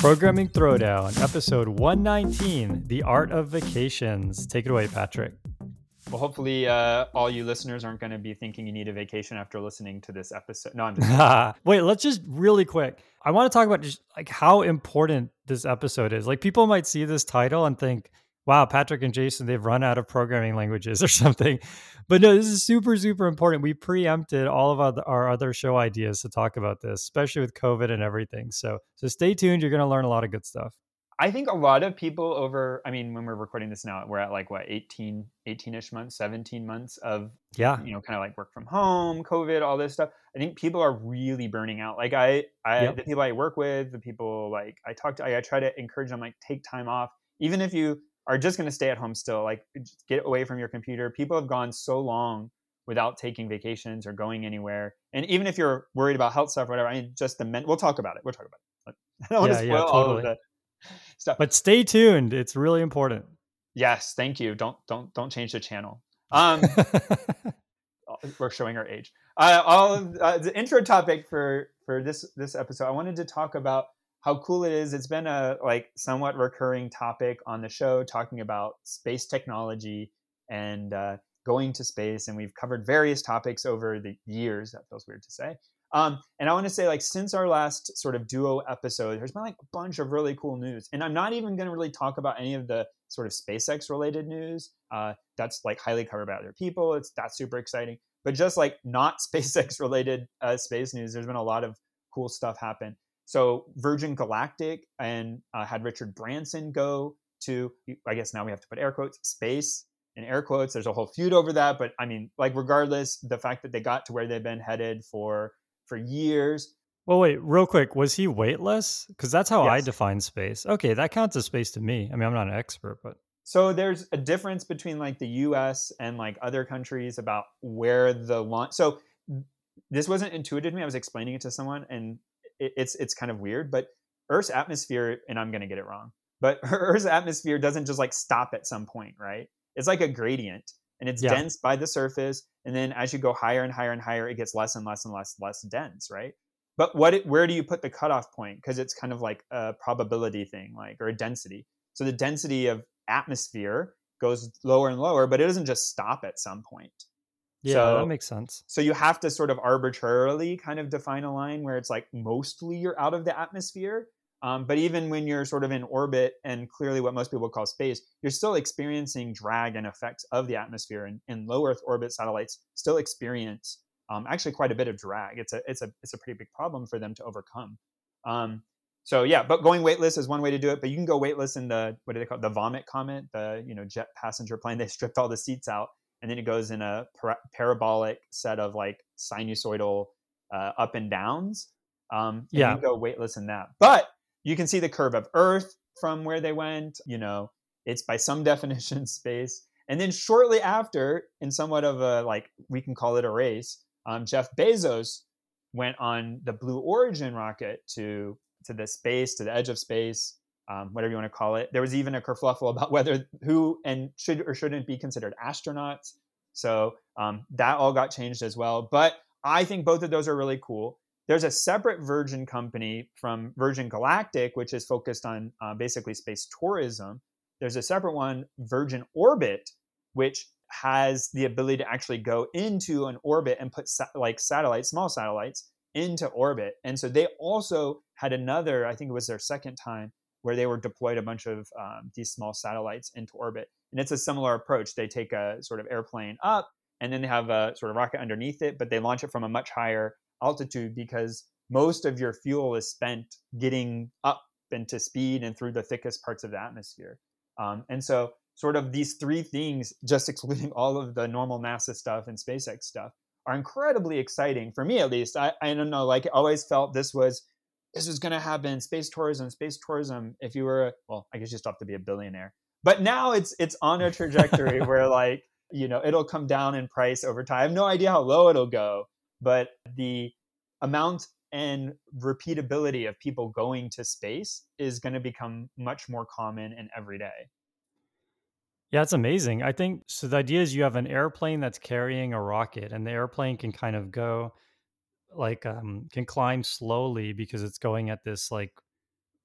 Programming Throwdown, episode 119 The Art of Vacations. Take it away, Patrick. Well, hopefully, uh, all you listeners aren't going to be thinking you need a vacation after listening to this episode. No, I'm just wait. Let's just really quick. I want to talk about just like how important this episode is. Like, people might see this title and think, "Wow, Patrick and Jason, they've run out of programming languages or something." But no, this is super, super important. We preempted all of our other show ideas to talk about this, especially with COVID and everything. So, so stay tuned. You're going to learn a lot of good stuff. I think a lot of people over, I mean, when we're recording this now, we're at like what, 18, 18 ish months, 17 months of, yeah, you know, kind of like work from home, COVID, all this stuff. I think people are really burning out. Like I, I, yep. the people I work with, the people like I talk to, I, I try to encourage them, like take time off, even if you are just going to stay at home still like get away from your computer people have gone so long without taking vacations or going anywhere and even if you're worried about health stuff or whatever i mean just the men we'll talk about it we'll talk about it i don't want to spoil yeah, totally. all of the but stay tuned it's really important yes thank you don't don't don't change the channel um we're showing our age uh, all of, uh, the intro topic for for this this episode i wanted to talk about how cool it is. It's been a like somewhat recurring topic on the show, talking about space technology and uh, going to space, and we've covered various topics over the years. That feels weird to say. Um, and I want to say, like, since our last sort of duo episode, there's been like a bunch of really cool news. And I'm not even going to really talk about any of the sort of SpaceX related news. Uh, that's like highly covered by other people. It's that's super exciting. But just like not SpaceX related uh, space news, there's been a lot of cool stuff happen. So Virgin Galactic and uh, had Richard Branson go to, I guess now we have to put air quotes, space in air quotes. There's a whole feud over that, but I mean, like regardless, the fact that they got to where they've been headed for for years. Well, wait, real quick, was he weightless? Because that's how yes. I define space. Okay, that counts as space to me. I mean, I'm not an expert, but so there's a difference between like the U.S. and like other countries about where the launch. So this wasn't intuitive to me. I was explaining it to someone, and it, it's it's kind of weird, but Earth's atmosphere, and I'm gonna get it wrong, but Earth's atmosphere doesn't just like stop at some point, right? It's like a gradient, and it's yeah. dense by the surface, and then as you go higher and higher and higher, it gets less and less and less less dense, right? But what it, where do you put the cutoff point? Because it's kind of like a probability thing, like or a density. So the density of atmosphere goes lower and lower, but it doesn't just stop at some point. Yeah, so, that makes sense. So you have to sort of arbitrarily kind of define a line where it's like mostly you're out of the atmosphere. Um, but even when you're sort of in orbit and clearly what most people call space, you're still experiencing drag and effects of the atmosphere. And, and low Earth orbit satellites still experience um, actually quite a bit of drag. It's a it's a it's a pretty big problem for them to overcome. Um, so yeah, but going weightless is one way to do it. But you can go weightless in the what do they call it? the vomit comet, the you know jet passenger plane. They stripped all the seats out and then it goes in a para- parabolic set of like sinusoidal uh, up and downs. Um, yeah, you go weightless in that, but you can see the curve of Earth from where they went. You know, it's by some definition space. And then shortly after, in somewhat of a like we can call it a race, um, Jeff Bezos went on the Blue Origin rocket to to the space, to the edge of space, um, whatever you want to call it. There was even a kerfluffle about whether who and should or shouldn't be considered astronauts. So um, that all got changed as well. But I think both of those are really cool. There's a separate Virgin company from Virgin Galactic, which is focused on uh, basically space tourism. There's a separate one, Virgin Orbit, which has the ability to actually go into an orbit and put sa- like satellites, small satellites, into orbit. And so they also had another, I think it was their second time, where they were deployed a bunch of um, these small satellites into orbit. And it's a similar approach. They take a sort of airplane up and then they have a sort of rocket underneath it, but they launch it from a much higher altitude because most of your fuel is spent getting up and to speed and through the thickest parts of the atmosphere. Um, and so, sort of these three things, just excluding all of the normal NASA stuff and SpaceX stuff, are incredibly exciting for me at least. I, I don't know, like, I always felt this was this was going to happen space tourism space tourism if you were well i guess you still have to be a billionaire but now it's it's on a trajectory where like you know it'll come down in price over time i have no idea how low it'll go but the amount and repeatability of people going to space is going to become much more common and everyday. Yeah, it's amazing. I think so. The idea is you have an airplane that's carrying a rocket, and the airplane can kind of go like um can climb slowly because it's going at this like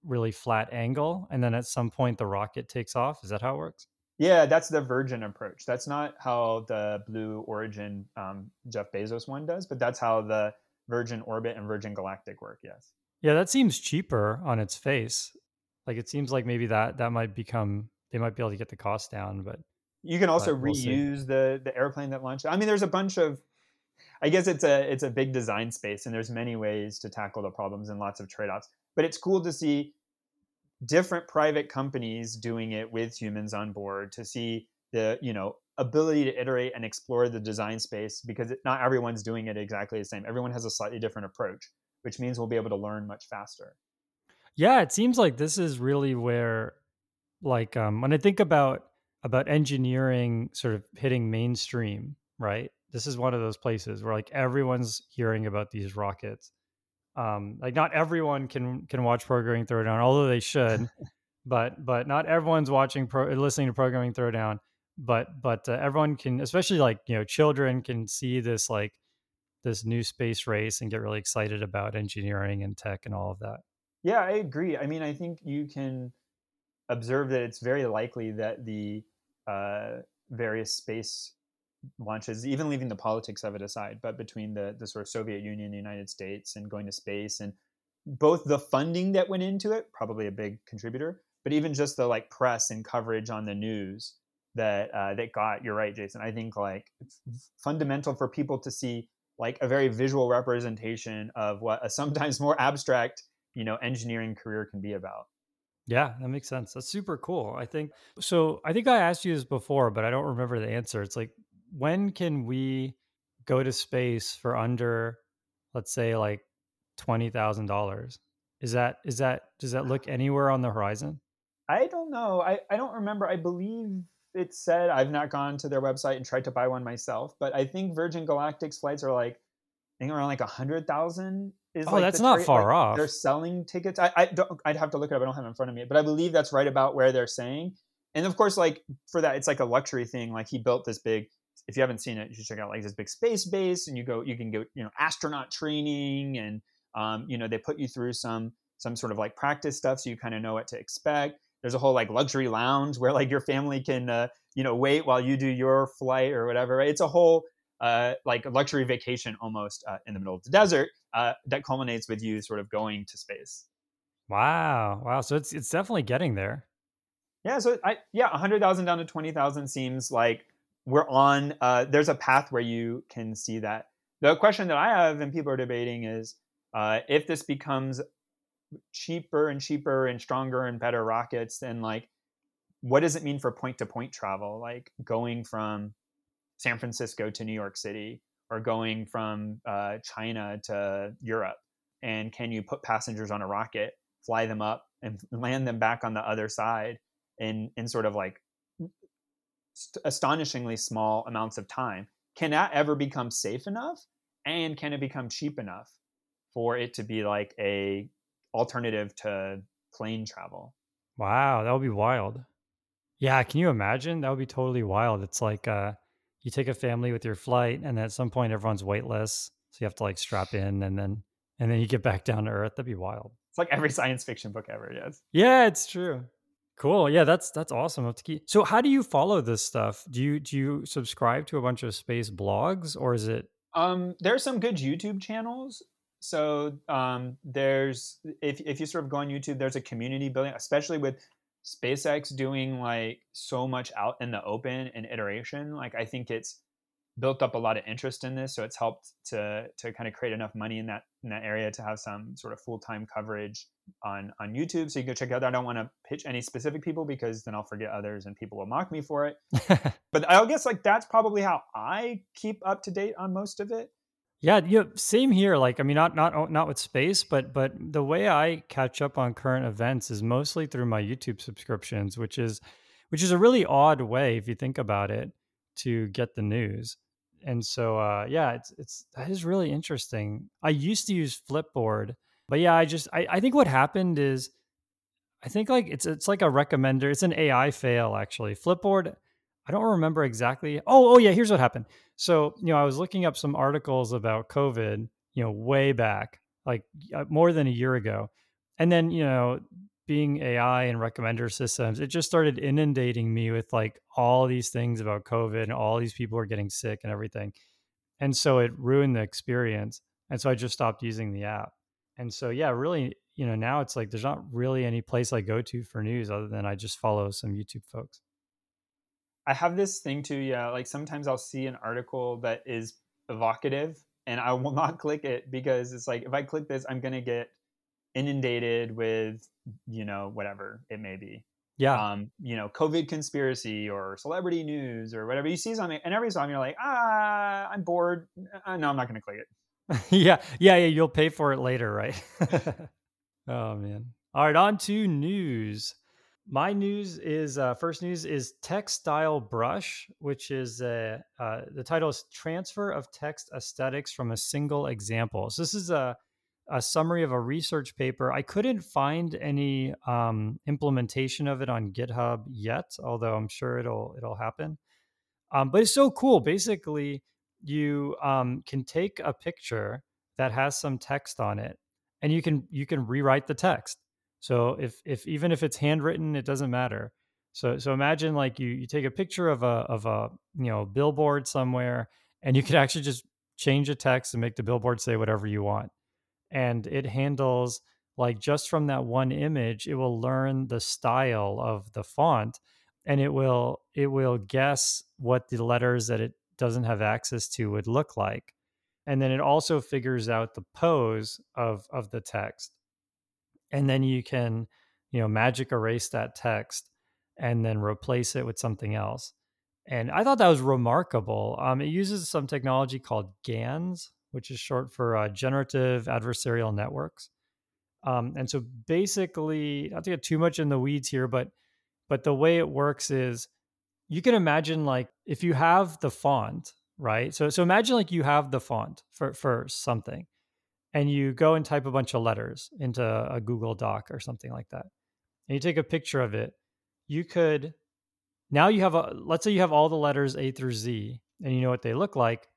really flat angle and then at some point the rocket takes off is that how it works yeah that's the virgin approach that's not how the blue origin um, jeff bezos one does but that's how the virgin orbit and virgin galactic work yes yeah that seems cheaper on its face like it seems like maybe that that might become they might be able to get the cost down but you can also we'll reuse see. the the airplane that launched i mean there's a bunch of I guess it's a it's a big design space, and there's many ways to tackle the problems and lots of trade offs. But it's cool to see different private companies doing it with humans on board to see the you know ability to iterate and explore the design space because not everyone's doing it exactly the same. Everyone has a slightly different approach, which means we'll be able to learn much faster. Yeah, it seems like this is really where, like, um, when I think about about engineering sort of hitting mainstream, right? this is one of those places where like everyone's hearing about these rockets. Um, like not everyone can can watch Programming Throwdown, although they should. but but not everyone's watching pro listening to Programming Throwdown. But but uh, everyone can, especially like you know children, can see this like this new space race and get really excited about engineering and tech and all of that. Yeah, I agree. I mean, I think you can observe that it's very likely that the uh, various space launches, even leaving the politics of it aside, but between the the sort of Soviet Union, the United States, and going to space, and both the funding that went into it, probably a big contributor, but even just the like press and coverage on the news that uh, that got. You're right, Jason. I think like fundamental for people to see like a very visual representation of what a sometimes more abstract, you know, engineering career can be about. Yeah, that makes sense. That's super cool. I think so. I think I asked you this before, but I don't remember the answer. It's like when can we go to space for under let's say like $20,000? Is that is that does that look anywhere on the horizon? I don't know. I, I don't remember. I believe it said I've not gone to their website and tried to buy one myself, but I think Virgin Galactic's flights are like I think around like a hundred thousand is oh, like that's not far like off. They're selling tickets. I, I don't I'd have to look it up. I don't have it in front of me, but I believe that's right about where they're saying. And of course, like for that, it's like a luxury thing. Like he built this big if you haven't seen it, you should check out like this big space base, and you go, you can go, you know, astronaut training, and um, you know, they put you through some some sort of like practice stuff, so you kind of know what to expect. There's a whole like luxury lounge where like your family can, uh, you know, wait while you do your flight or whatever. Right? It's a whole uh, like luxury vacation almost uh, in the middle of the desert uh, that culminates with you sort of going to space. Wow, wow! So it's it's definitely getting there. Yeah. So I yeah, a hundred thousand down to twenty thousand seems like we're on uh, there's a path where you can see that. The question that i have and people are debating is uh, if this becomes cheaper and cheaper and stronger and better rockets then like what does it mean for point to point travel? Like going from san francisco to new york city or going from uh, china to europe? And can you put passengers on a rocket fly them up and land them back on the other side in in sort of like astonishingly small amounts of time. Can that ever become safe enough? And can it become cheap enough for it to be like a alternative to plane travel? Wow, that would be wild. Yeah, can you imagine? That would be totally wild. It's like uh, you take a family with your flight, and at some point everyone's weightless, so you have to like strap in, and then and then you get back down to earth. That'd be wild. It's like every science fiction book ever. Yes. Yeah, it's true. Cool. Yeah, that's that's awesome. So how do you follow this stuff? Do you do you subscribe to a bunch of space blogs or is it um there's some good YouTube channels. So um there's if if you sort of go on YouTube, there's a community building, especially with SpaceX doing like so much out in the open and iteration. Like I think it's built up a lot of interest in this, so it's helped to to kind of create enough money in that in that area to have some sort of full time coverage on on YouTube. So you can go check out. I don't want to pitch any specific people because then I'll forget others and people will mock me for it. but I guess like that's probably how I keep up to date on most of it. Yeah, yeah, same here. Like, I mean, not not not with space, but but the way I catch up on current events is mostly through my YouTube subscriptions, which is which is a really odd way if you think about it to get the news And so uh, yeah, it's it's that is really interesting. I used to use Flipboard, but yeah, I just I, I think what happened is I think like it's it's like a recommender. It's an AI fail actually. Flipboard. I don't remember exactly. Oh, oh yeah. Here's what happened. So you know, I was looking up some articles about COVID. You know, way back, like uh, more than a year ago, and then you know, being AI and recommender systems, it just started inundating me with like all these things about COVID and all these people are getting sick and everything. And so it ruined the experience. And so I just stopped using the app. And so yeah, really you know, now it's like there's not really any place I go to for news other than I just follow some YouTube folks. I have this thing too, yeah. Like sometimes I'll see an article that is evocative and I will not click it because it's like if I click this, I'm gonna get inundated with, you know, whatever it may be. Yeah. Um, you know, COVID conspiracy or celebrity news or whatever. You see something and every time you're like, ah, I'm bored. Uh, no, I'm not gonna click it. yeah, yeah, yeah. You'll pay for it later, right? Oh man. All right, on to news. My news is uh, first news is TextStyleBrush, which is uh, uh, the title is Transfer of Text Aesthetics from a Single Example. So this is a a summary of a research paper. I couldn't find any um, implementation of it on GitHub yet, although I'm sure it'll it'll happen. Um, but it's so cool. Basically, you um, can take a picture that has some text on it and you can you can rewrite the text. So if if even if it's handwritten, it doesn't matter. So so imagine like you you take a picture of a of a you know billboard somewhere, and you could actually just change the text and make the billboard say whatever you want, and it handles like just from that one image, it will learn the style of the font, and it will it will guess what the letters that it doesn't have access to would look like. And then it also figures out the pose of of the text. And then you can you know magic erase that text and then replace it with something else. And i thought that was remarkable. Um, it uses some technology called gans which is short for uh, generative adversarial networks um, and so basically not to get too much in the weeds here but but the way it works is you can imagine like if you have the font right? So so imagine like you have the font for for something and you go and type a bunch of letters into a Google Doc or something like that. And you take a picture of it. You could now you have a let's say you have all the letters A through Z and you know what they look like.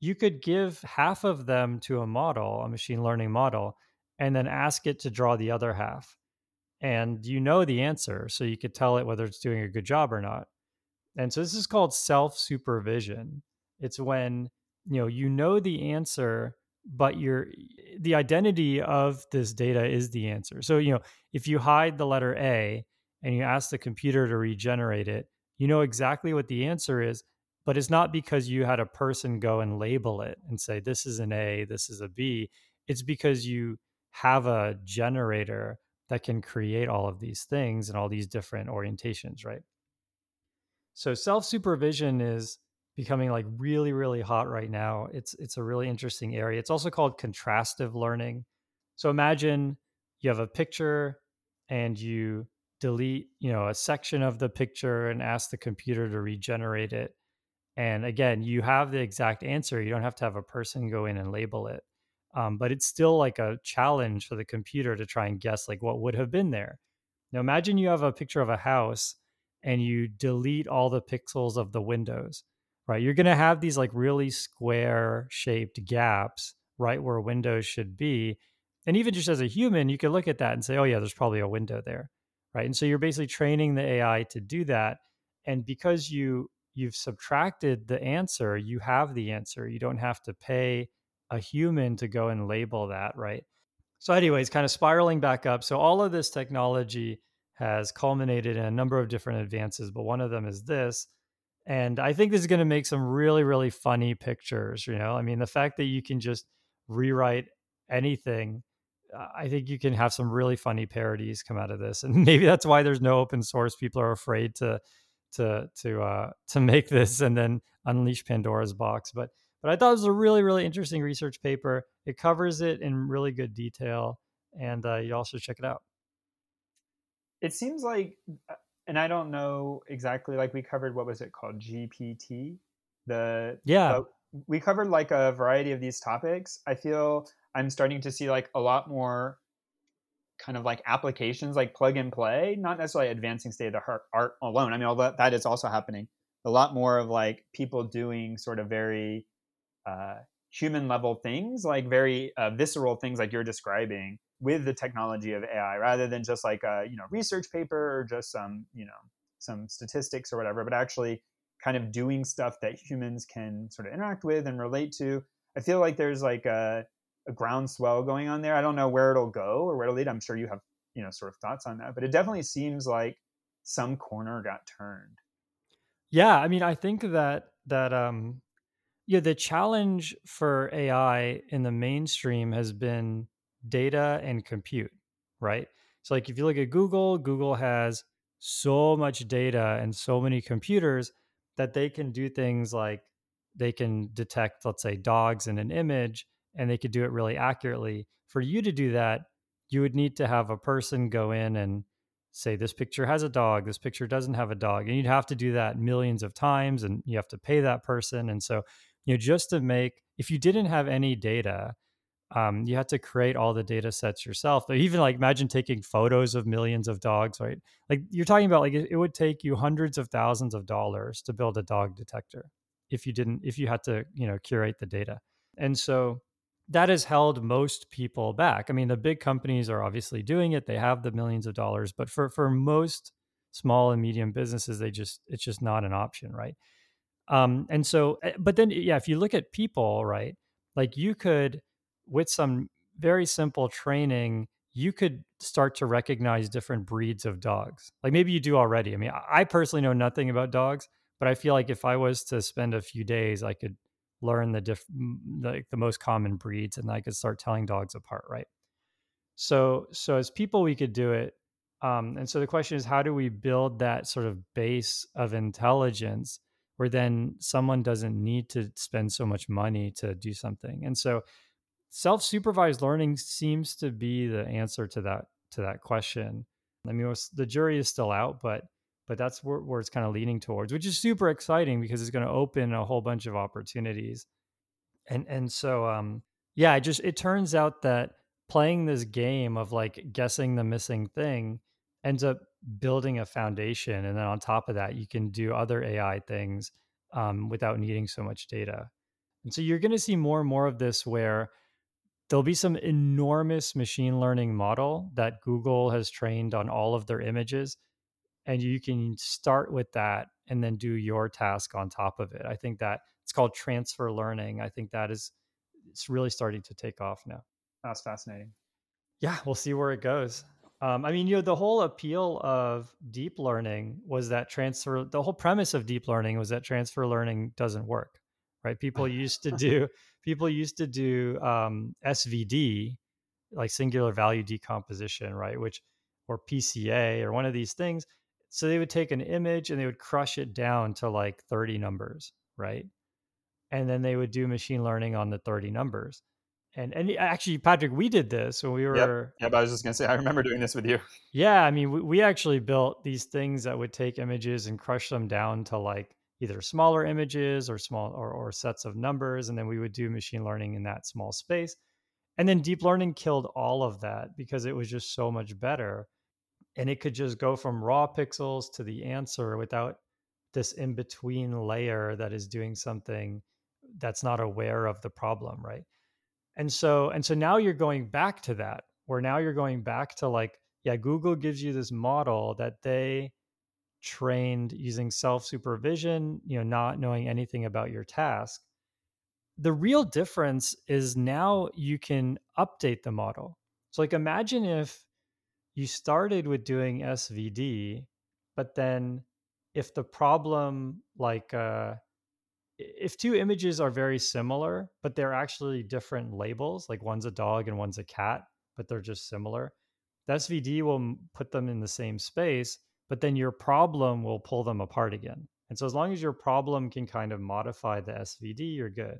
You could give half of them to a model, a machine learning model, and then ask it to draw the other half. And you know the answer, so you could tell it whether it's doing a good job or not. And so this is called self supervision. It's when you know you know the answer, but your eh, the identity of this data is the answer. So you know if you hide the letter A and you ask the computer to regenerate it, you know exactly what the answer is, but it's not because you had a person go and label it and say this is an A, this is a B. It's because you have a generator that can create all of these things and all these different orientations, right? So self supervision is becoming like really really hot right now it's it's a really interesting area it's also called contrastive learning so imagine you have a picture and you delete you know a section of the picture and ask the computer to regenerate it and again you have the exact answer you don't have to have a person go in and label it um, but it's still like a challenge for the computer to try and guess like what would have been there now imagine you have a picture of a house and you delete all the pixels of the windows right? You're going to have these like really square shaped gaps right where windows should be. And even just as a human, you could look at that and say, oh, yeah, there's probably a window there, right? And so you're basically training the AI to do that. And because you you've subtracted the answer, you have the answer. You don't have to pay a human to go and label that, right? So, anyways, kind of spiraling back up. So, all of this technology has culminated in a number of different advances, but one of them is this and I think this is going to make some really, really funny pictures. You know, I mean, the fact that you can just rewrite anything, uh, I think you can have some really funny parodies come out of this. And maybe that's why there's no open source. People are afraid to to to uh, to make this and then unleash Pandora's box. But but I thought it was a really, really interesting research paper. It covers it in really good detail, and uh, you also check it out. It seems like uh, and I don't know exactly like we covered what was it called GPT, the yeah we covered like a variety of these topics. I feel I'm starting to see like a lot more kind of like applications like plug and play, not necessarily advancing state of the art alone. I mean, although that is also happening, a lot more of like people doing sort of very uh, human level things, like very uh, visceral things like you're describing with the technology of AI, rather than just like a you know research paper or just some you know some statistics or whatever, but actually kind of doing stuff that humans can sort of interact with and relate to. I feel like there's like a, a groundswell going on there. I don't know where it'll go or where it'll lead. I'm sure you have you know sort of thoughts on that, but it definitely seems like some corner got turned. Yeah, I mean, I think that that um yeah, the challenge for AI in the mainstream has been data and compute, right? So like if you look at Google, Google has so much data and so many computers that they can do things like they can detect let's say dogs in an image and they could do it really accurately. For you to do that, you would need to have a person go in and say this picture has a dog, this picture doesn't have a dog, and you'd have to do that millions of times and you have to pay that person and so you know just to make if you didn't have any data um, you had to create all the data sets yourself even like imagine taking photos of millions of dogs right like you're talking about like it, it would take you hundreds of thousands of dollars to build a dog detector if you didn't if you had to you know curate the data and so that has held most people back i mean the big companies are obviously doing it they have the millions of dollars but for for most small and medium businesses they just it's just not an option right um, and so, eh, but then, yeah, if you look at people, right, like you could, with some very simple training, you could start to recognize different breeds of dogs. Like maybe you do already. I mean, I personally know nothing about dogs, but I feel like if I was to spend a few days, I could learn the diff, like the most common breeds, and I could start telling dogs apart, right? So, so as people, we could do it. Um, and so the question is, how do we build that sort of base of intelligence? where then someone doesn't need to spend so much money to do something. And so self-supervised learning seems to be the answer to that to that question. I mean, the jury is still out, but but that's where, where it's kind of leaning towards, which is super exciting because it's going to open a whole bunch of opportunities. And and so um yeah, it just it turns out that playing this game of like guessing the missing thing ends up building a foundation and then on top of that you can do other ai things um, without needing so much data and so you're going to see more and more of this where there'll be some enormous machine learning model that google has trained on all of their images and you can start with that and then do your task on top of it i think that it's called transfer learning i think that is it's really starting to take off now that's fascinating yeah we'll see where it goes um, I mean, you know, the whole appeal of deep learning was that transfer. The whole premise of deep learning was that transfer learning doesn't work, right? People used to do people used to do um, SVD, like singular value decomposition, right? Which or PCA or one of these things. So they would take an image and they would crush it down to like 30 numbers, right? And then they would do machine learning on the 30 numbers. And and actually patrick we did this when we were yep, yep i was just going to say i remember doing this with you. Yeah i mean we, we actually built these things that would take images and crush them down to like either smaller images or small or, or sets of numbers and then we would do machine learning in that small space. And then deep learning killed all of that because it was just so much better and it could just go from raw pixels to the answer without this in between layer that is doing something that's not aware of the problem right? And so and so now you're going back to that where now you're going back to like yeah google gives you this model that they trained using self supervision you know not knowing anything about your task. The real difference is now you can update the model. So like imagine if you started with doing svd but then if the problem like uh if two images are very similar, but they're actually different labels, like one's a dog and one's a cat, but they're just similar, the SVD will put them in the same space, but then your problem will pull them apart again. And so as long as your problem can kind of modify the SVD, you're good.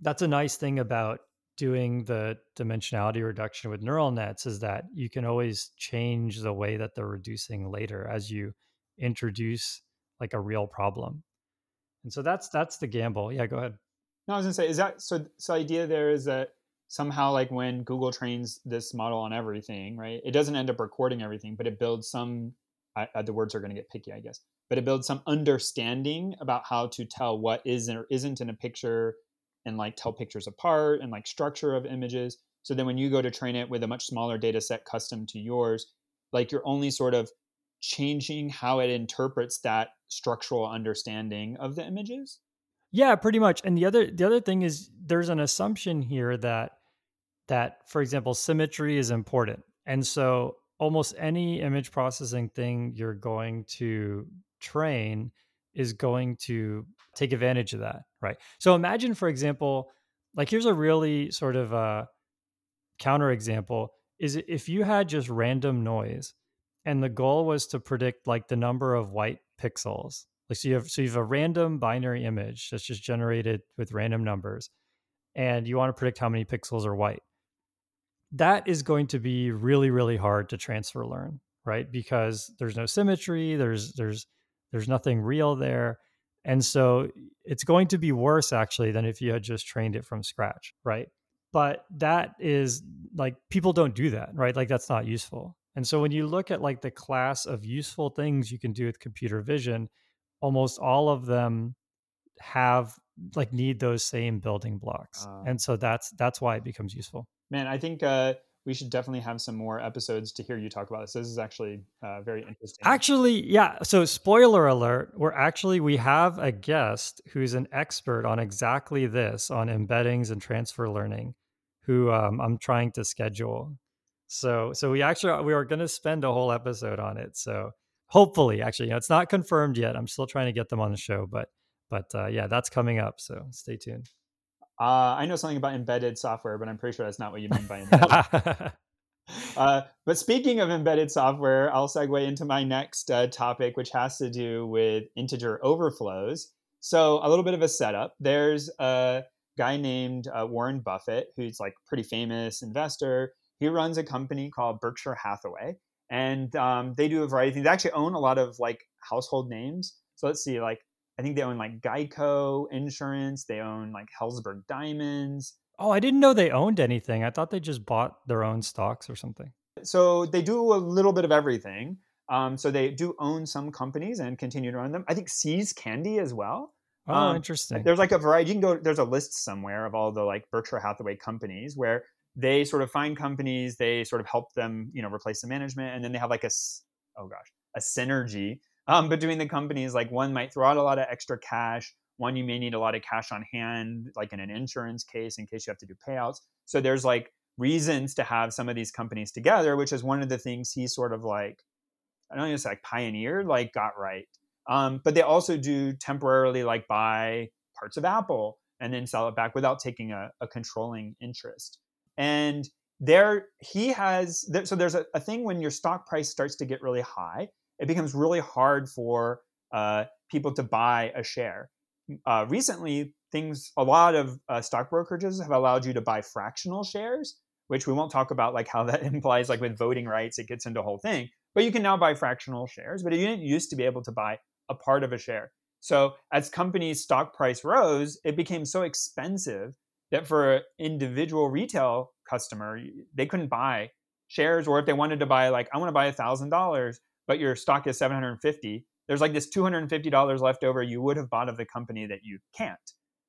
That's a nice thing about doing the dimensionality reduction with neural nets is that you can always change the way that they're reducing later as you introduce like a real problem. And so that's that's the gamble. Yeah, go ahead. No, I was gonna say, is that so? So idea there is that somehow, like when Google trains this model on everything, right? It doesn't end up recording everything, but it builds some. I, uh, the words are to get picky, I guess, but it builds some understanding about how to tell what is or isn't in a picture, and like tell pictures apart and like structure of images. So then when you go to train it with a much smaller data set custom to yours, like you're only sort of changing how it interprets that structural understanding of the images. Yeah pretty much. And the other the other thing is there's an assumption here that that for example symmetry is important. And so almost any image processing thing you're going to train is going to take advantage of that right so imagine for example like here's a really sort of a uh, counter example is if you had just random noise and the goal was to predict like the number of white pixels. Like so you have so you have a random binary image that's just generated with random numbers, and you want to predict how many pixels are white. That is going to be really really hard to transfer learn, right? Because there's no symmetry, there's there's there's nothing real there. And so it's going to be worse actually than if you had just trained it from scratch, right? But that is like people don't do that, right? Like that's not useful. And so when you look at like the class of useful things you can do with computer vision, almost all of them have like need those same building blocks. Uh, and so that's that's why it becomes useful. Man, I think uh we should definitely have some more episodes to hear you talk about this. This is actually uh, very interesting. Actually, yeah. So, spoiler alert: we're actually we have a guest who's an expert on exactly this, on embeddings and transfer learning, who um, I'm trying to schedule. So so we actually we are going to spend a whole episode on it. So hopefully, actually, you know, it's not confirmed yet. I'm still trying to get them on the show, but but uh, yeah, that's coming up. So stay tuned. Uh, I know something about embedded software, but I'm pretty sure that's not what you mean by embedded. uh, but speaking of embedded software, I'll segue into my next uh, topic, which has to do with integer overflows. So a little bit of a setup. There's a guy named uh, Warren Buffett, who's like pretty famous investor he runs a company called Berkshire Hathaway, and um, they do a variety of things. They actually own a lot of like household names. So let's see, like I think they own like Geico Insurance. They own like Helzberg Diamonds. Oh, I didn't know they owned anything. I thought they just bought their own stocks or something. So they do a little bit of everything. Um, so they do own some companies and continue to own them. I think See's Candy as well. Oh, um, interesting. There's like a variety. You can go. There's a list somewhere of all the like Berkshire Hathaway companies where they sort of find companies, they sort of help them, you know, replace the management, and then they have like a oh gosh, a synergy um, between the companies. Like one might throw out a lot of extra cash, one you may need a lot of cash on hand, like in an insurance case in case you have to do payouts. So there's like reasons to have some of these companies together, which is one of the things he sort of like I don't know, it's like pioneered, like got right. Um, but they also do temporarily like buy parts of Apple and then sell it back without taking a, a controlling interest. And there he has so there's a, a, thing when your stock price starts to get really high, it becomes really hard for uh, people to buy a share. Uh, recently, things a lot of uh, stock brokerages have allowed you to buy fractional shares, which we won't talk about like how that implies like with voting rights, it gets into a whole thing. But you can now buy fractional shares, but you didn't used to be able to buy a part of a share. So as companies' stock price rose, it became so expensive that for an individual retail customer, they couldn't buy shares, or if they wanted to buy, like, I want to buy a thousand dollars, but your stock is 750, there's like this $250 left over you would have bought of the company that you can't.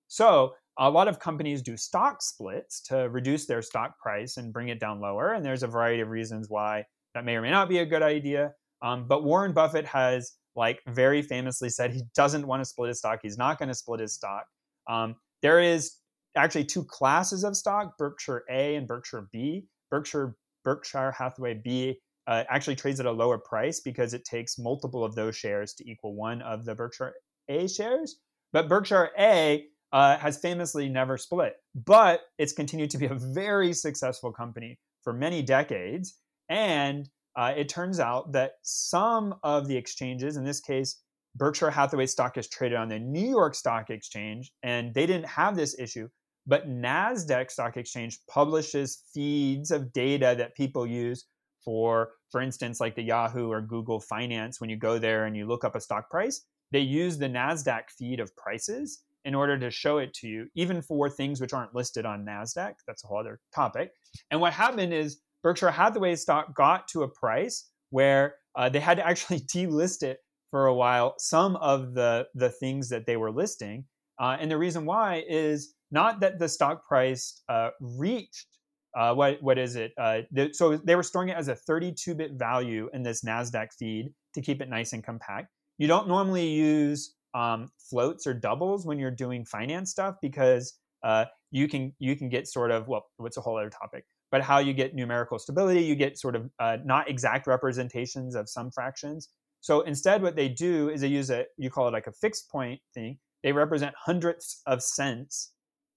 So a lot of companies do stock splits to reduce their stock price and bring it down lower. And there's a variety of reasons why that may or may not be a good idea. Um, but Warren Buffett has like very famously said he doesn't want to split his stock. He's not going to split his stock. Um, there is actually two classes of stock, Berkshire A and Berkshire B. Berkshire Berkshire Hathaway B uh, actually trades at a lower price because it takes multiple of those shares to equal one of the Berkshire A shares. But Berkshire A uh, has famously never split, but it's continued to be a very successful company for many decades. And uh, it turns out that some of the exchanges, in this case, Berkshire Hathaway stock is traded on the New York Stock Exchange, and they didn't have this issue but NASDAQ Stock Exchange publishes feeds of data that people use for, for instance, like the Yahoo or Google Finance. When you go there and you look up a stock price, they use the NASDAQ feed of prices. in order to show it to you, even for things which aren't listed on NASDAQ. That's a whole other topic. And what happened is Berkshire Hathaway stock got to a price where uh, they had to actually delist it for a while, some of the, the things that they were listing. Uh, and the reason why is not that the stock price uh, reached uh, what what is it? Uh, so they were storing it as a 32-bit value in this Nasdaq feed to keep it nice and compact. You don't normally use um, floats or doubles when you're doing finance stuff because uh, you can you can get sort of well, what's a whole other topic. But how you get numerical stability, you get sort of uh, not exact representations of some fractions. So instead, what they do is they use a you call it like a fixed point thing. They represent hundredths of cents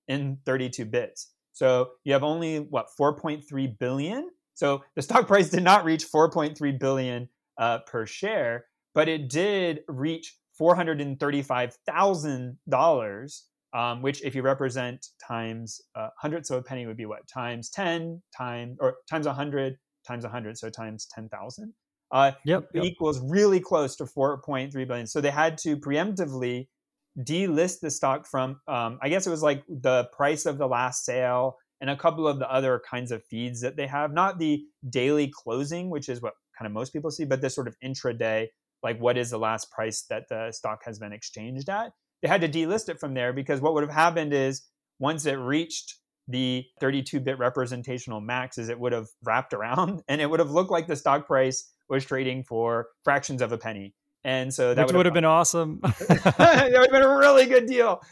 in 32 bits. So you have only what 4.3 billion. So the stock price did not reach 4.3 billion uh, per share, but it did reach $435,000, um, which if you represent times uh, hundredths of a penny would be what? Times 10 times, or times 100 times 100, so times 10,000. Uh, yep, yep. equals really close to 4.3 billion. So they had to preemptively delist the stock from, um, I guess it was like the price of the last sale and a couple of the other kinds of feeds that they have. Not the daily closing, which is what kind of most people see, but this sort of intraday like what is the last price that the stock has been exchanged at. They had to delist it from there because what would have happened is once it reached the 32-bit representational max is it would have wrapped around and it would have looked like the stock price was trading for fractions of a penny. And so that would have been awesome. that would have been a really good deal.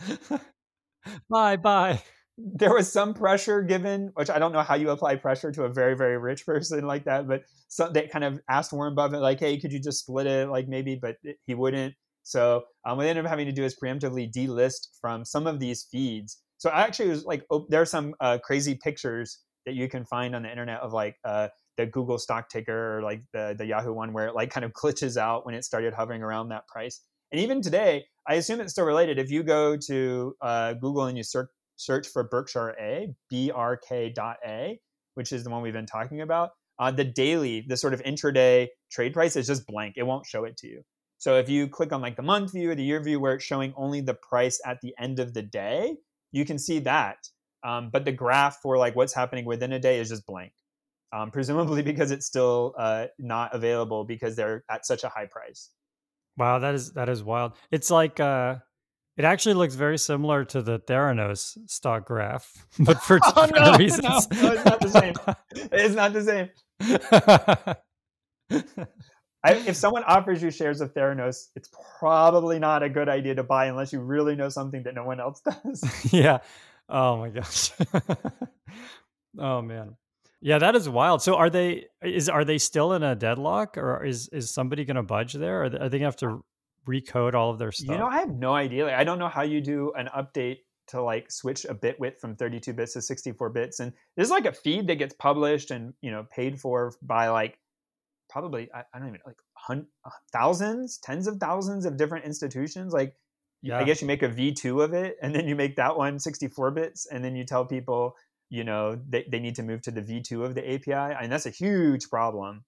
bye bye there was some pressure given, which I don't know how you apply pressure to a very, very rich person like that, but so they kind of asked Warren Buffett, like, hey, could you just split it? Like maybe, but he wouldn't. So um, what they ended up having to do is preemptively delist from some of these feeds. So I actually was like, oh, there are some uh, crazy pictures that you can find on the internet of like uh, the Google stock ticker or like the, the Yahoo one where it like kind of glitches out when it started hovering around that price. And even today, I assume it's still related. If you go to uh, Google and you search search for Berkshire A, BRK.A, which is the one we've been talking about, uh, the daily, the sort of intraday trade price is just blank. It won't show it to you. So if you click on like the month view or the year view where it's showing only the price at the end of the day, you can see that. Um, but the graph for like what's happening within a day is just blank. Um, presumably because it's still uh, not available because they're at such a high price. Wow, that is that is wild. It's like uh, it actually looks very similar to the Theranos stock graph, but for oh, different no, reasons. No, no, it's not the same. it's not the same. I, if someone offers you shares of Theranos, it's probably not a good idea to buy unless you really know something that no one else does. yeah. Oh my gosh. oh man. Yeah, that is wild. So are they is are they still in a deadlock or is is somebody going to budge there? Or are they, they going to have to recode all of their stuff? You know, I have no idea. Like, I don't know how you do an update to like switch a bit width from 32 bits to 64 bits. And there's like a feed that gets published and you know paid for by like probably I, I don't even like hun- uh, thousands, tens of thousands of different institutions. Like yeah. I guess you make a V2 of it and then you make that one 64 bits and then you tell people you know they, they need to move to the V2 of the API. I mean that's a huge problem.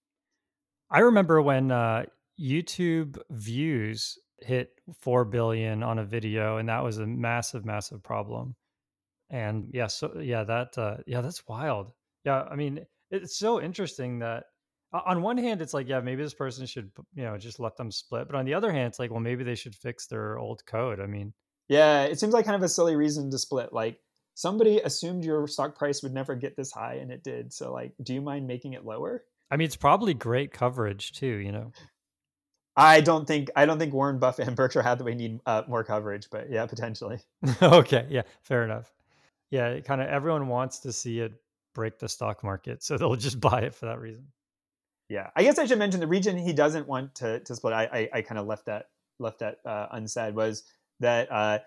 I remember when uh, YouTube views hit 4 billion on a video and that was a massive massive problem. And yeah, so yeah, that uh yeah, that's wild. Yeah, I mean, it's so interesting that on one hand it's like yeah, maybe this person should, you know, just let them split, but on the other hand it's like well, maybe they should fix their old code. I mean, yeah, it seems like kind of a silly reason to split. Like somebody assumed your stock price would never get this high and it did. So like, do you mind making it lower? I mean, it's probably great coverage too, you know. I don't think I don't think Warren Buffett and Berkshire Hathaway need uh, more coverage, but yeah, potentially. okay, yeah, fair enough. Yeah, kind of everyone wants to see it break the stock market, so they'll just buy it for that reason. Yeah, I guess I should mention the region he doesn't want to to split. I I, I kind of left that left that uh, unsaid was that uh,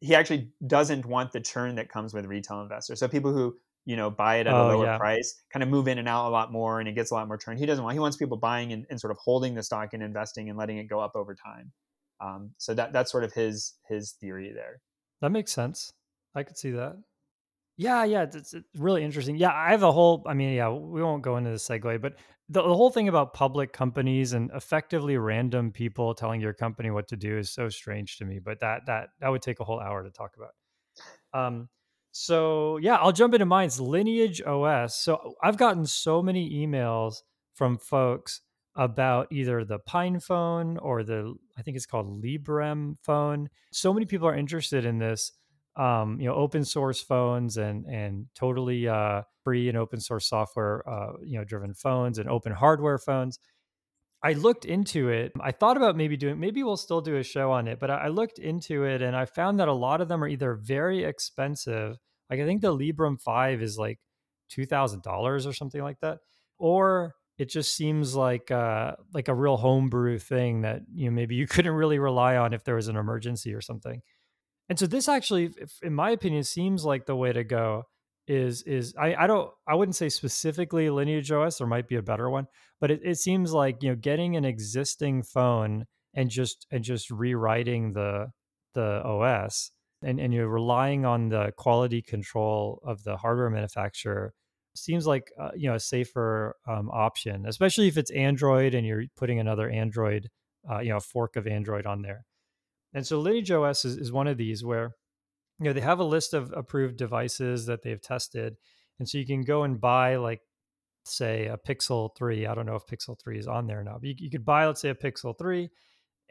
he actually doesn't want the churn that comes with retail investors. So people who you know, buy it at oh, a lower yeah. price, kind of move in and out a lot more, and it gets a lot more churn. He doesn't want. He wants people buying and, and sort of holding the stock and investing and letting it go up over time. Um, so that that's sort of his his theory there. That makes sense. I could see that. Yeah, yeah, it's, it's really interesting. Yeah, I have a whole. I mean, yeah, we won't go into the segue, but the, the whole thing about public companies and effectively random people telling your company what to do is so strange to me. But that that that would take a whole hour to talk about. Um, so yeah, I'll jump into mine. It's Lineage OS. So I've gotten so many emails from folks about either the Pine phone or the I think it's called Librem phone. So many people are interested in this um, you know, open source phones and and totally uh, free and open source software, uh, you know, driven phones and open hardware phones. I looked into it. I thought about maybe doing, maybe we'll still do a show on it, but I looked into it and I found that a lot of them are either very expensive. Like I think the Librem 5 is like $2,000 or something like that. Or it just seems like uh, like a real homebrew thing that you know maybe you couldn't really rely on if there was an emergency or something. And so this actually, in my opinion, seems like the way to go. Is is I, I don't I wouldn't say specifically Lineage OS. There might be a better one, but it, it seems like you know getting an existing phone and just and just rewriting the the OS and and you're relying on the quality control of the hardware manufacturer seems like uh, you know a safer um, option, especially if it's Android and you're putting another Android, uh, you know, fork of Android on there. And so Lineage OS is, is one of these where you know they have a list of approved devices that they've tested, and so you can go and buy like say a Pixel 3. I don't know if Pixel 3 is on there now, but you, you could buy let's say a Pixel 3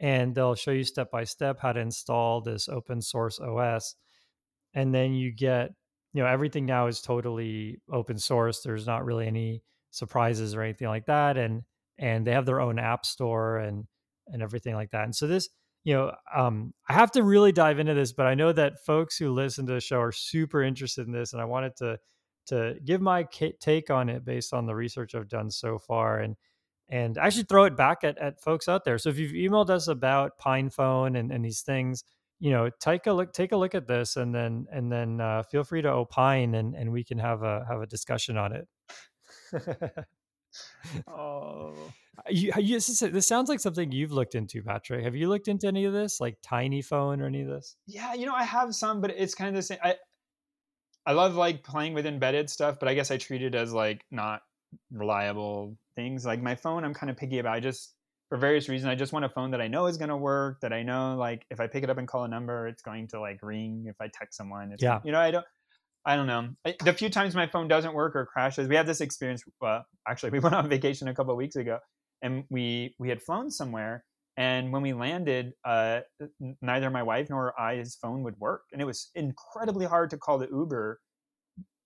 and they'll show you step by step how to install this open source OS. And then you get, you know, everything now is totally open source. There's not really any surprises or anything like that. And and they have their own app store and and everything like that. And so this you know, um, I have to really dive into this, but I know that folks who listen to the show are super interested in this, and I wanted to to give my take on it based on the research I've done so far, and and actually throw it back at, at folks out there. So if you've emailed us about PinePhone and, and these things, you know, take a look take a look at this, and then and then uh, feel free to opine, and and we can have a have a discussion on it. oh uh, you, you, this, this sounds like something you've looked into, Patrick. Have you looked into any of this, like Tiny Phone or any of this? Yeah, you know, I have some, but it's kind of the same. I I love like playing with embedded stuff, but I guess I treat it as like not reliable things. Like my phone, I'm kind of picky about. I just for various reasons, I just want a phone that I know is going to work. That I know, like, if I pick it up and call a number, it's going to like ring. If I text someone, it's, yeah, you know, I don't. I don't know. The few times my phone doesn't work or crashes, we had this experience. Well, actually, we went on vacation a couple of weeks ago, and we we had flown somewhere and when we landed uh, neither my wife nor i's phone would work and it was incredibly hard to call the uber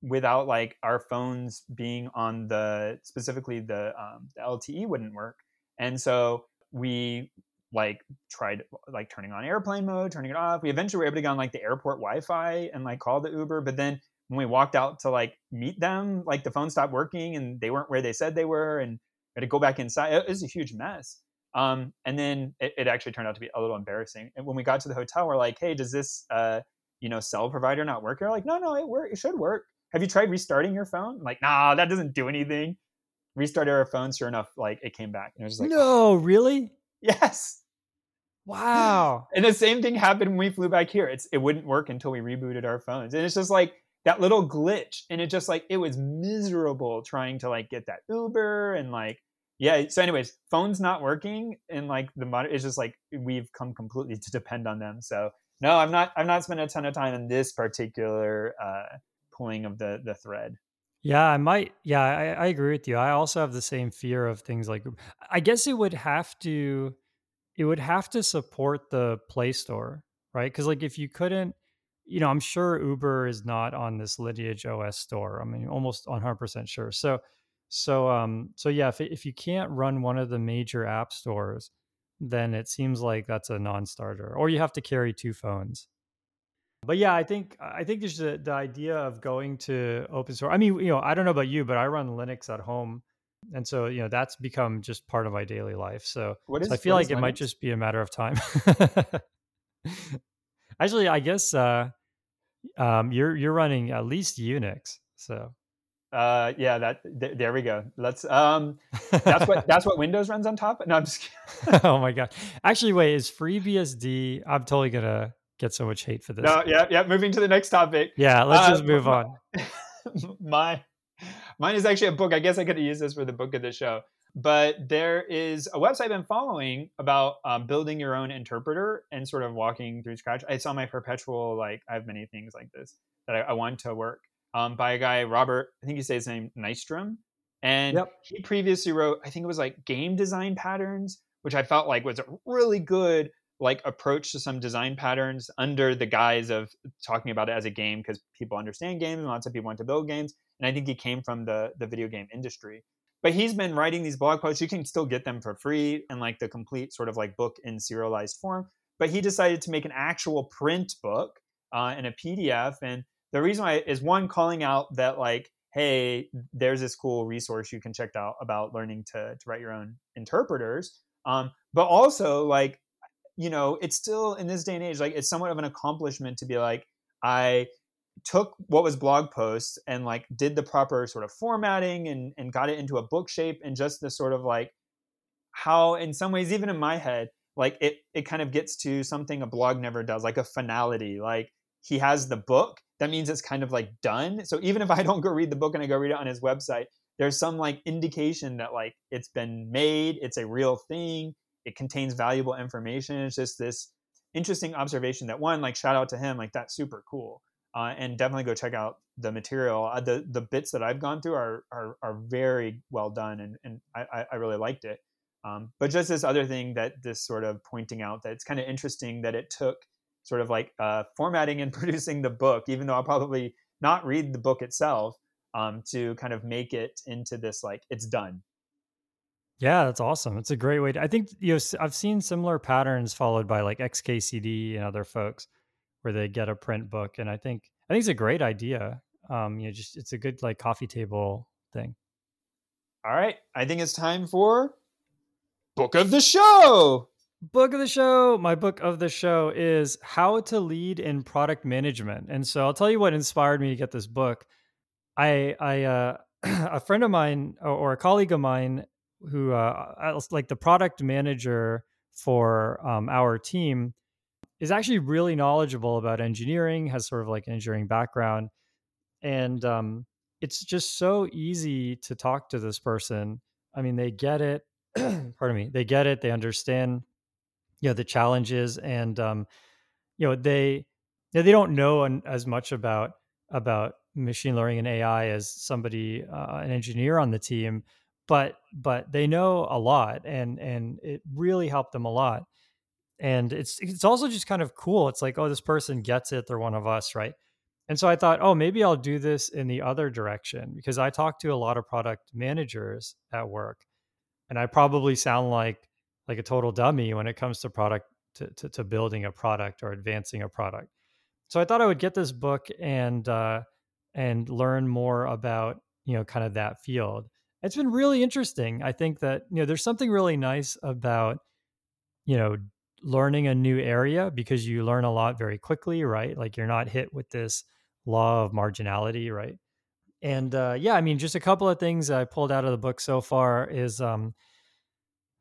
without like our phones being on the specifically the, um, the lte wouldn't work and so we like tried like turning on airplane mode turning it off we eventually were able to get on like the airport wi-fi and like call the uber but then when we walked out to like meet them like the phone stopped working and they weren't where they said they were and we had to go back inside. It was a huge mess. Um, and then it, it, actually turned out to be a little embarrassing. And when we got to the hotel, we're like, "Hey, does this uh, you know cell provider not work?" They're like, "No, no, it work. It should work. Have you tried restarting your phone?" I'm like, "Nah, that doesn't do anything." Restarted our phone. Sure enough, like it came back. And it was like, "No, really? Yes." Wow. and the same thing happened when we flew back here. It's it wouldn't work until we rebooted our phones, and it's just like that little glitch, and it just like it was miserable trying to like get that Uber and like yeah so anyways phones not working and like the modern it's just like we've come completely to depend on them so no i'm not i'm not spending a ton of time in this particular uh pulling of the the thread. Yeah i might yeah I, I agree with you i also have the same fear of things like i guess it would have to it would have to support the play store right? Because like if you couldn't you know i'm sure uber is not on this lineage os store i mean almost 100% sure so so um so yeah, if if you can't run one of the major app stores, then it seems like that's a non-starter, or you have to carry two phones. But yeah, I think I think there's the, the idea of going to open source. I mean, you know, I don't know about you, but I run Linux at home, and so you know that's become just part of my daily life. So, is, so I feel like it Linux? might just be a matter of time. Actually, I guess uh, um, you're you're running at least Unix, so uh, yeah, that th- there we go. Let's um, that's what that's what Windows runs on top. No, I'm just. oh my god! Actually, wait, is FreeBSD? I'm totally gonna get so much hate for this. No, yeah, yeah. Moving to the next topic. Yeah, let's uh, just move on. my mine is actually a book. I guess I could use this for the book of the show. But there is a website I've been following about um, building your own interpreter and sort of walking through scratch. It's on my perpetual like I have many things like this that I, I want to work um, by a guy Robert. I think he says his name Nystrom, and yep. he previously wrote I think it was like game design patterns, which I felt like was a really good like approach to some design patterns under the guise of talking about it as a game because people understand games and lots of people want to build games and i think he came from the the video game industry but he's been writing these blog posts. You can still get them for free and like the complete sort of like book in serialized form. But he decided to make an actual print book uh, a pdf and the reason why is one calling out that like hey there's this cool resource you can check out about learning to, to write your own interpreters. Um, but also like you know, it's still in this day and age, like it's somewhat of an accomplishment to be like, I took what was blog posts and like did the proper sort of formatting and, and got it into a book shape and just the sort of like how in some ways, even in my head, like it it kind of gets to something a blog never does, like a finality. Like he has the book, that means it's kind of like done. So even if I don't go read the book and I go read it on his website, there's some like indication that like it's been made, it's a real thing, it contains valuable information. It's just this interesting observation that one, like shout out to him, like that's super cool. Uh, and definitely go check out the material. Uh, the the bits that I've gone through are are, are very well done, and and I, I really liked it. Um, but just this other thing that this sort of pointing out that it's kind of interesting that it took sort of like uh, formatting and producing the book, even though I'll probably not read the book itself, um, to kind of make it into this like it's done. Yeah, that's awesome. It's a great way to, I think, you know, I've seen similar patterns followed by like XKCD and other folks where they get a print book. And I think, I think it's a great idea. Um, you know, just, it's a good like coffee table thing. All right. I think it's time for book of the show. Book of the show. My book of the show is How to Lead in Product Management. And so I'll tell you what inspired me to get this book. I, I, uh, a friend of mine or a colleague of mine who uh, like the product manager for um, our team is actually really knowledgeable about engineering has sort of like an engineering background and um, it's just so easy to talk to this person. I mean they get it pardon me they get it they understand you know the challenges and um, you know they they don't know an, as much about about machine learning and ai as somebody uh, an engineer on the team but but they know a lot and and it really helped them a lot and it's it's also just kind of cool it's like oh this person gets it they're one of us right? And so i thought oh maybe i'll do this in the other direction because i talk to a lot of product managers at work and i probably sound like like a total dummy when it comes to product to, to, to building a product or advancing a product. So i thought i would get this book and uh and learn more about you know kind of that field. It's been really interesting. I think that, you know, there's something really nice about, you know, learning a new area because you learn a lot very quickly, right? Like you're not hit with this law of marginality, right? And uh, yeah, I mean, just a couple of things I pulled out of the book so far is um,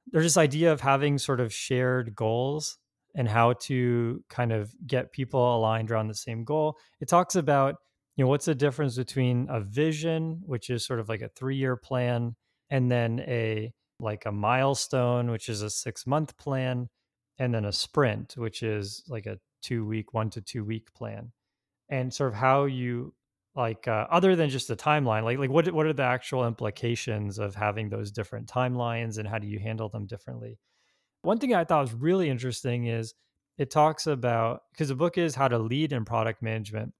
there's this idea of having sort of shared goals and how to kind of get people aligned around the same goal. It talks about you know what's the difference between a vision which is sort of like a 3 year plan and then a like a milestone which is a 6 month plan and then a sprint which is like a 2 week 1 to 2 week plan and sort of how you like uh, other than just the timeline like like what what are the actual implications of having those different timelines and how do you handle them differently? One thing i thought was really interesting is it talks about because the book is how to lead in product management.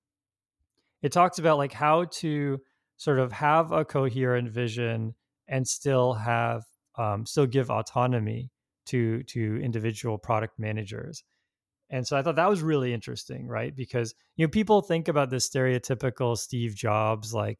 It talks about like how to sort of have a coherent vision and still have um, still give autonomy to to individual product managers. And so i thought that was really interesting right? Because you know people think about this stereotypical steve jobs like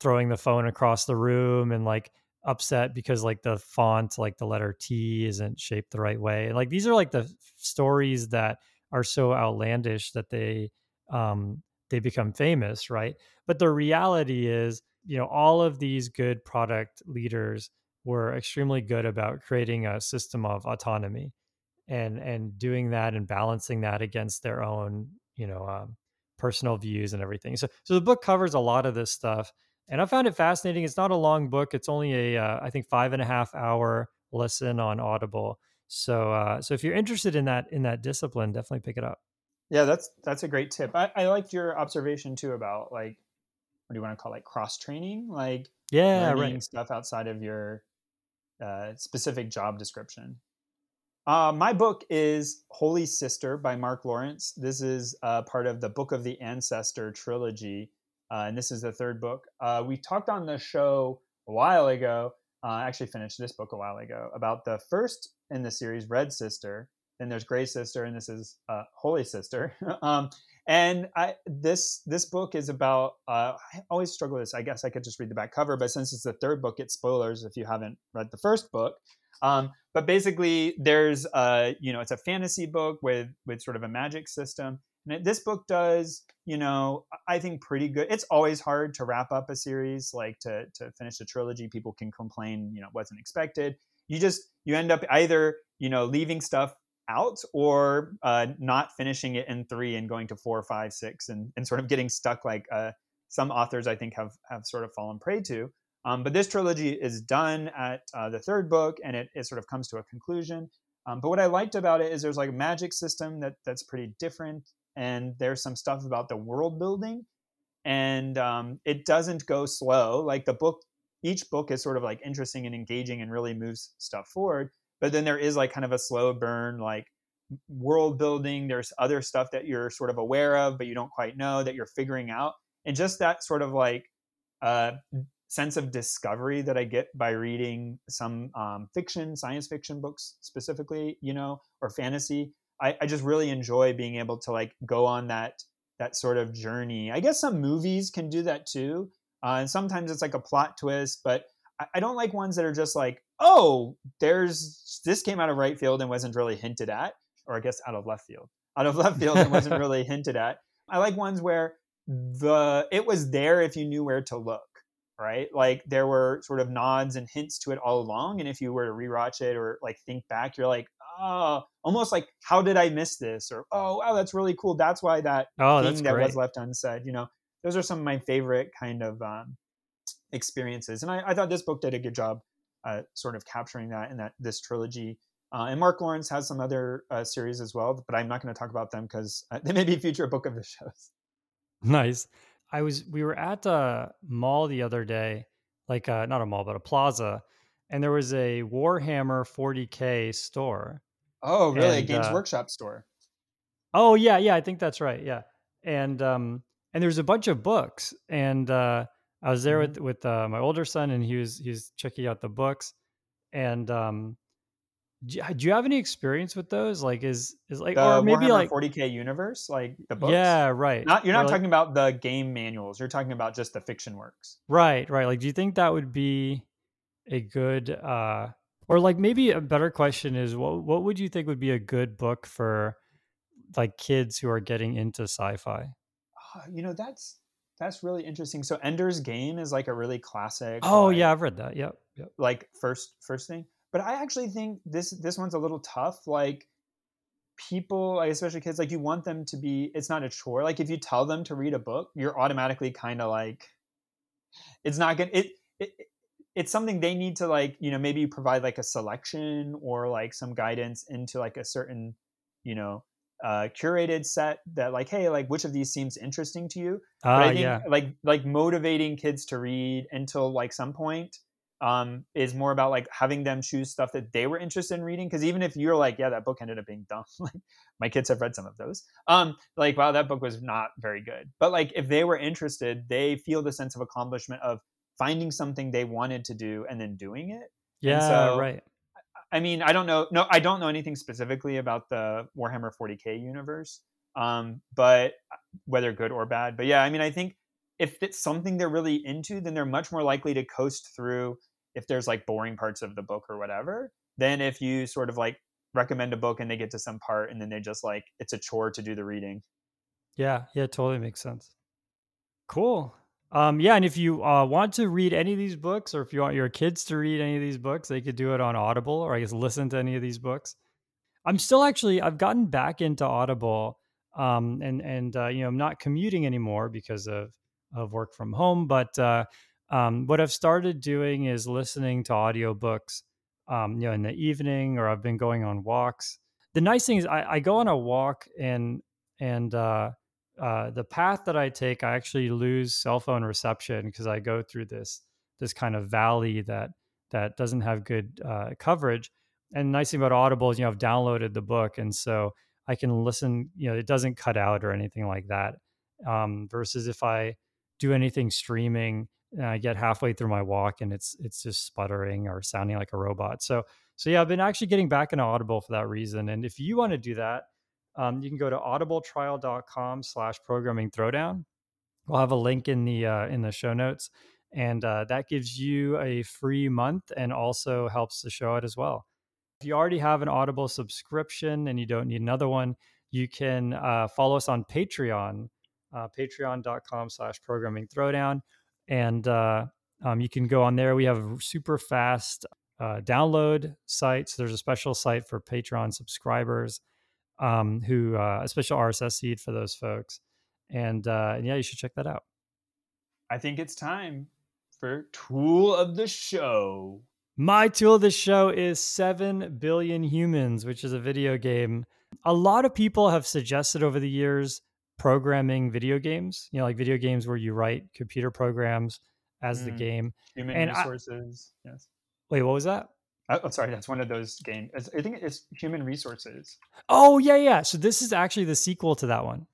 throwing the phone across the room and like upset because like the font like the letter t isn't shaped the right way. Like these are like the stories that are so outlandish that they um they become famous, right? But the reality is, you know, all of these good product leaders were extremely good about creating a system of autonomy. and and doing that and balancing that against their own you know um, personal views and everything. So so the book covers a lot of this stuff, and I found it fascinating. It's not a long book; it's only a uh, I think five and a half hour listen on Audible. So uh, so if you're interested in that in that discipline, definitely pick it up. Yeah, that's that's a great tip. I, I liked your observation too about like what do you want to call it, like cross training, like yeah, right. stuff outside of your uh, specific job description. Uh, my book is Holy Sister by Mark Lawrence. This is uh, part of the Book of the Ancestor trilogy, uh, and this is the third book. Uh, we talked on the show a while ago. Uh, I actually finished this book a while ago about the first in the series, Red Sister. Then there's Gray Sister, and this is Holy Sister. um, and I, this this book is about. I always struggle with this. I guess I could just read the back cover, but since it's the third book, it's spoilers if you haven't read the first book. Um, but basically, there's a you know it's a fantasy book with with sort of a magic system, and this book does you know I think pretty good. It's always hard to wrap up a series like to to finish a trilogy. People can complain you know it wasn't expected. You just you end up either you know leaving stuff out or uh, not finishing it in three and going to four, five, six, and and sort of getting stuck like uh, some authors I think have have sort of fallen prey to. Um, but this trilogy is done at uh, the third book, and it, it sort of comes to a conclusion. Um, but what I liked about it is there's like a magic system that that's pretty different, and there's some stuff about the world building, and um, it doesn't go slow. Like the book, each book is sort of like interesting and engaging and really moves stuff forward. But then there is like kind of a slow burn, like world building. There's other stuff that you're sort of aware of, but you don't quite know that you're figuring out, and just that sort of like uh, sense of discovery that I get by reading some um, fiction, science fiction books specifically, you know, or fantasy. I, I, just really enjoy being able to like go on that that sort of journey. I guess some movies can do that too, uh, and sometimes it's like a plot twist. But I, I don't like ones that are just like, oh, there's this came out of right field and wasn't really hinted at, or I guess out of left field, out of left field and wasn't really hinted at. I like ones where the it was there if you knew where to look right? Like there were sort of nods and hints to it all along. And if you were to rewatch it or like think back, you're like, oh, almost like, how did I miss this? Or, oh, wow, that's really cool. That's why that oh, thing that was left unsaid, you know, those are some of my favorite kind of um, experiences. And I, I, thought this book did a good job uh, sort of capturing that in that this trilogy. Uh, and Mark Lawrence has some other uh, series as well, but I'm not going to talk about them because uh, they may be future book of the shows. Nice. I was we were at a mall the other day, like uh, not a mall but a plaza, and there was a Warhammer 40k store. Oh, really? And, a Games uh, Workshop store. Oh yeah, yeah, I think that's right. Yeah, and um, and there's a bunch of books, and uh, I was there mm-hmm. with with uh, my older son, and he was he was checking out the books, and um, do you, have any experience with those? Like, is is like, the or maybe like 40k universe, like the books? Yeah, right. Not you're not or talking like, about the game manuals. You're talking about just the fiction works. Right, right. Like, do you think that would be a good, uh or like maybe a better question is what what would you think would be a good book for like kids who are getting into sci-fi? Uh, you know, that's that's really interesting. So Ender's Game is like a really classic. Oh like, yeah, I've read that. Yep, yep. Like first first thing but I actually think this this one's a little tough. Like people, like especially kids, like you want them to be. It's not a chore. Like if you tell them to read a book, you're automatically kind of like, it's not gonna it, it it's something they need to like you know maybe provide like a selection or like some guidance into like a certain you know uh curated set that like hey like which of these seems interesting to you uh, but I think yeah. like like motivating kids to read until like some point um, is more about like having them choose stuff that they were interested in reading. Because even if you're like, yeah, that book ended up being dumb, like my kids have read some of those. Um, like, wow, that book was not very good. But like, if they were interested, they feel the sense of accomplishment of finding something they wanted to do and then doing it. Yeah, so, right. I mean, I don't know. No, I don't know anything specifically about the Warhammer 40k universe, um, but uh, whether good or bad. But yeah, I mean, I think if it's something they're really into, then they're much more likely to coast through if there's like boring parts of the book or whatever. Then if you sort of like recommend a book and they get to some part and then they just like it's a chore to do the reading. Yeah, yeah, totally makes sense. Cool. Um, yeah, and if you uh, want to read any of these books, or if you want your kids to read any of these books, they could do it on Audible, or I guess listen to any of these books. I'm still actually I've gotten back into Audible, um, and and uh, you know I'm not commuting anymore because of of work from home. But uh, um, what I've started doing is listening to audiobooks, um, you know, in the evening, or I've been going on walks. The nice thing is I, I go on a walk and and uh, uh, the path that I take, I actually lose cell phone reception because I go through this this kind of valley that that doesn't have good uh, coverage. And nice thing about Audible is, you know, I've downloaded the book, and so I can listen. You know, it doesn't cut out or anything like that. Um, versus if I do anything streaming, and I get halfway through my walk and it's it's just sputtering or sounding like a robot. So so yeah, I've been actually getting back into Audible for that reason. And if you want to do that, um, you can go to audibletrial.com slash programming throwdown. We'll have a link in the uh, in the show notes, and uh, that gives you a free month and also helps the show out as well. If you already have an Audible subscription and you don't need another one, you can uh, follow us on Patreon, uh, patreon.com slash programming throwdown. And uh, um, you can go on there. We have super fast uh, download sites. There's a special site for Patreon subscribers um, who uh, a special RSS feed for those folks. And, uh, and yeah, you should check that out. I think it's time for tool of the show. My tool of the show is 7 Billion Humans, which is a video game. A lot of people have suggested over the years programming video games, you know, like video games where you write computer programs as mm. the game. Human and resources. I, yes. Wait, what was that? Oh, oh, sorry, that's one of those games. I think it's Human Resources. Oh yeah, yeah. So this is actually the sequel to that one.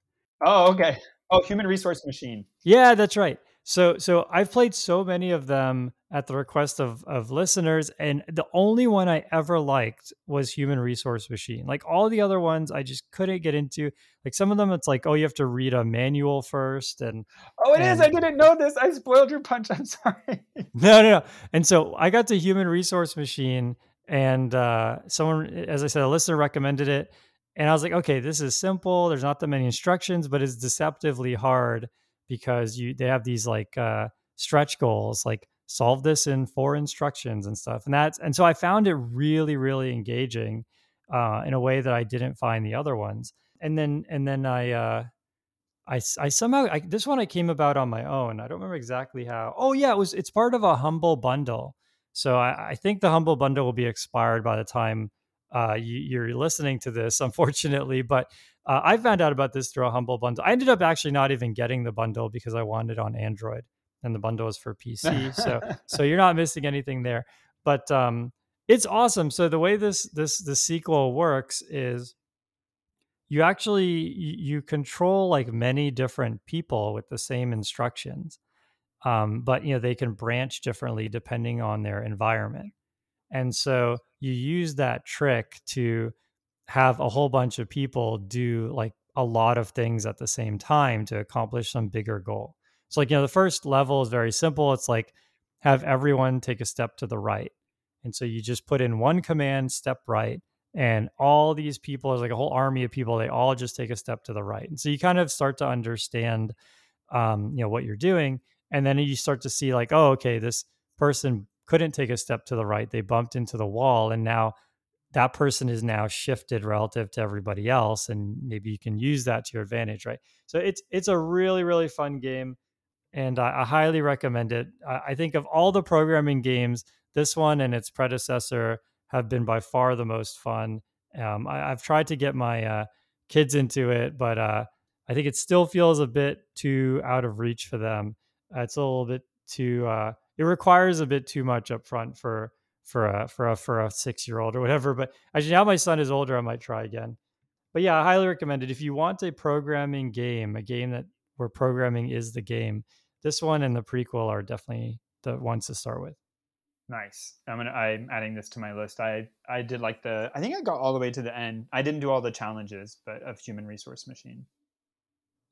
Oh okay. Oh, Human Resource Machine. Yeah, that's right. So so I've played so many of them at the request of of listeners, and the only one I ever liked was Human Resource Machine. Like all the other ones, I just couldn't get into. Like some of them, it's like, oh, you have to read a manual first, and oh, it and, is. I didn't know this. I spoiled your punch. I'm sorry. no, no, no. And so I got to Human Resource Machine, and uh, someone, as I said, a listener recommended it, and I was like, okay, this is simple. There's not that many instructions, but it's deceptively hard because you they have these like uh, stretch goals, like solve this in four instructions and stuff. And that's and so I found it really really engaging uh, in a way that I didn't find the other ones. And then and then I uh, I I somehow I, this one I came about on my own. I don't remember exactly how. Oh yeah, it was it's part of a humble bundle. So I, I think the humble bundle will be expired by the time uh, you, are listening to this, unfortunately. But uh, I found out about this through a humble bundle. I ended up actually not even getting the bundle because I wanted it on Android, and the bundle is for PC. so so you're not missing anything there. But um, it's awesome. So the way this this the sequel works is you actually you control like many different people with the same instructions um, but you know they can branch differently depending on their environment and so you use that trick to have a whole bunch of people do like a lot of things at the same time to accomplish some bigger goal. So like you know the first level is very simple. It's like have everyone take a step to the right. And so you just put in one command step right and all these people there's like a whole army of people they all just take a step to the right. And so you kind of start to understand um you know what you're doing and then you start to see like oh okay this person couldn't take a step to the right. They bumped into the wall, and now that person is now shifted relative to everybody else, and maybe you can use that to your advantage, right? So it's it's a really really fun game, and I, I highly recommend it. I, I think of all the programming games, this one and its predecessor have been by far the most fun. Um, I, have tried to get my uh, kids into it, but uh, I think it still feels a bit too out of reach for them. Uh, it's a little bit too uh, it requires a bit too much up front for for a for a for a six year old or whatever. But actually, now my son is older, I might try again. But yeah, I highly recommend it. If you want a programming game, a game that where programming is the game, this one and the prequel are definitely the ones to start with. Nice. I'm gonna. I'm adding this to my list. I I did like the. I think I got all the way to the end. I didn't do all the challenges, but of Human Resource Machine.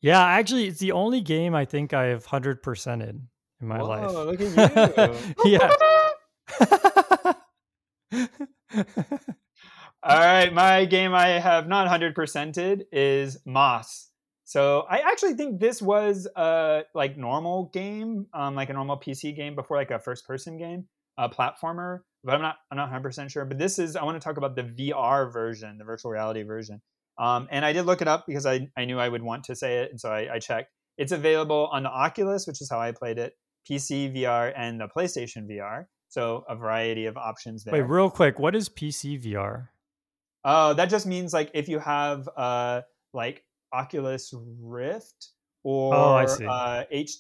Yeah, actually, it's the only game I think I have hundred percented in my Whoa, life. Look at you. yeah. All right, my game I have not 100%ed is Moss. So I actually think this was a like normal game, um, like a normal PC game before like a first person game, a platformer. but I'm not I'm not 100 percent sure. But this is I want to talk about the VR version, the virtual reality version. Um, and I did look it up because I, I knew I would want to say it, and so I, I checked. It's available on the Oculus, which is how I played it, PC VR, and the PlayStation VR. So a variety of options there. Wait, real quick, what is PC VR? Uh, that just means like if you have uh like Oculus Rift or Oh, I see. uh, H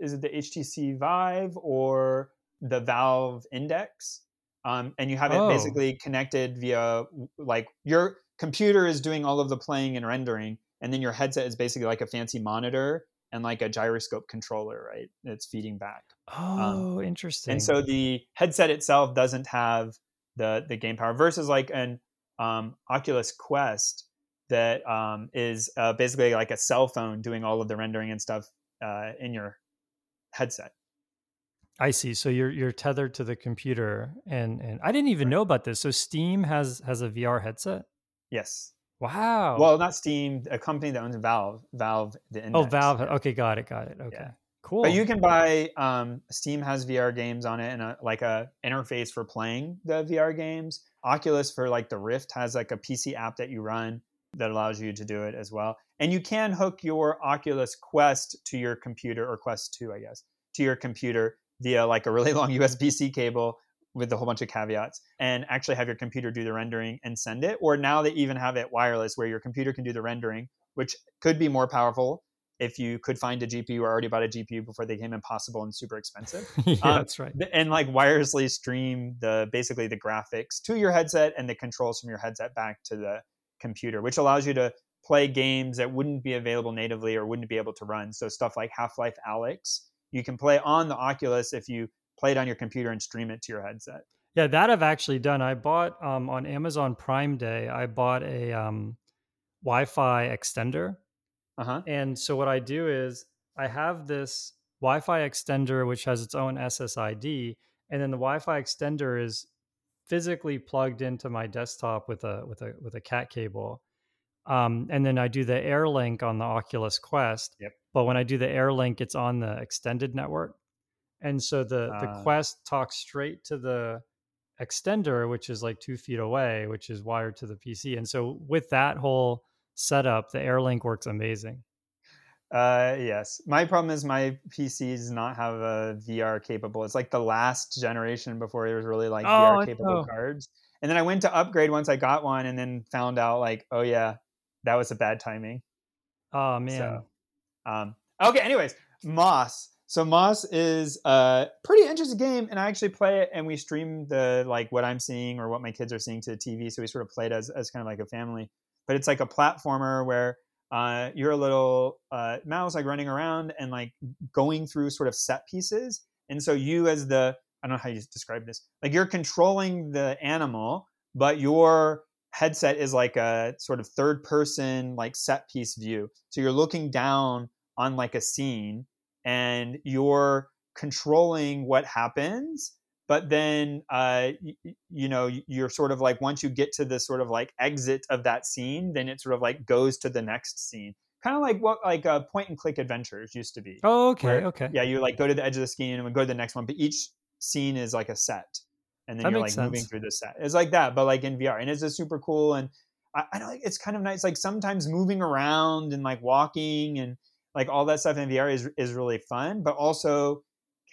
is it the HTC Vive or the Valve Index, um, and you have it Oh. basically connected via like your computer is doing all of the playing and rendering, and then your headset is basically like a fancy monitor and like a gyroscope controller, right? It's feeding back. Oh, interesting. Um, And so the headset itself doesn't have the the game power versus like an um, Oculus Quest that um, is uh, basically like a cell phone doing all of the rendering and stuff uh, in your headset. I see. So you're you're tethered to the computer, and and I didn't even know about this. So Steam has has a VR headset. Yes. Wow. Well, not Steam, a company that owns Valve. Valve, the index. oh, Valve. Okay, got it, got it. Okay, Yeah. cool. But you can buy um, Steam has VR games on it and a, like a interface for playing the VR games. Oculus for like the Rift has like a PC app that you run that allows you to do it as well. And you can hook your Oculus Quest to your computer or Quest 2, I guess, to your computer via like a really long USB-C cable with a whole bunch of caveats and actually have your computer do the rendering and send it. Or now they even have it wireless where your computer can do the rendering, which could be more powerful if you could find a GPU or already bought a GPU before they became impossible and super expensive. yeah, um, that's right. And like wirelessly stream the basically the graphics to your headset and the controls from your headset back to the computer, which allows you to play games that wouldn't be available natively or wouldn't be able to run. So stuff like Half-Life Alyx, you can play on the Oculus if you play it on your computer and stream it to your headset. Yeah, that I've actually done. I bought um, on Amazon Prime Day. I bought a um, Wi-Fi extender, Uh-huh. and so what I do is I have this Wi-Fi extender which has its own SSID, and then the Wi-Fi extender is physically plugged into my desktop with a with a with a cat cable. Um, and then I do the AirLink on the Oculus Quest. Yep. But when I do the AirLink, it's on the extended network, and so the the Ah. Quest talks straight to the extender, which is like two feet away, which is wired to the PC. And so with that whole setup, the AirLink works amazing. Uh, yes. My problem is my PC does not have a VR capable. It's like the last generation before it was really like Oh, VR capable cards. And then I went to upgrade once I got one, and then found out like, oh yeah, that was a bad timing. Oh man. So, um, okay. Anyways, Moss. So Moss is a pretty interesting game, and I actually play it, and we stream the like what I'm seeing or what my kids are seeing to the TV. So we sort of play it as as kind of like a family. But it's like a platformer where uh, you're a little uh, mouse like running around and like going through sort of set pieces. And so you as the I don't know how you describe this. Like you're controlling the animal, but your headset is like a sort of third person like set piece view. So you're looking down on like a scene and you're controlling what happens but then uh, y- you know you're sort of like once you get to the sort of like exit of that scene then it sort of like goes to the next scene. Kind of like what like uh, point and click adventures used to be Oh, okay, where- okay. yeah you like go to the edge of the scene and we go to the next one but each scene is like a set and then That you're like makes moving through the set. It's like that but like in vr and it's just super cool and I, I like, it's kind of nice like sometimes moving around and like walking and like all that stuff in vr is is really fun but also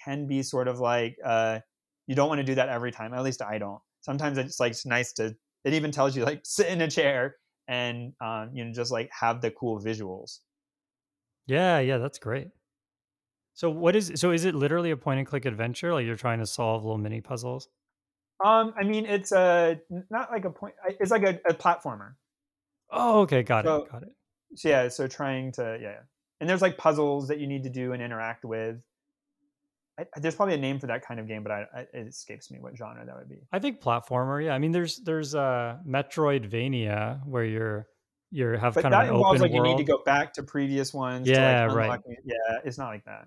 can be sort of like uh you don't want to do that every time at least i don't sometimes it's like it's nice to it even tells you like sit in a chair and um, you know just like have the cool visuals Yeah, yeah, that's great. So what is so is it literally a point and click adventure? Like you're trying to solve little mini puzzles? um i mean it's a not like a point it's like a, a platformer Oh, okay, got So- it, got it. so yeah so trying to yeah, yeah and there's like puzzles that you need to do and interact with I, there's probably a name for that kind of game but I, I, it escapes me what genre that would be I think platformer. Yeah, I mean, there's there's uh Metroidvania where you're you're have but kind that of an involves like world. you need to go back to previous ones to, Yeah, like, right. new- yeah it's not like that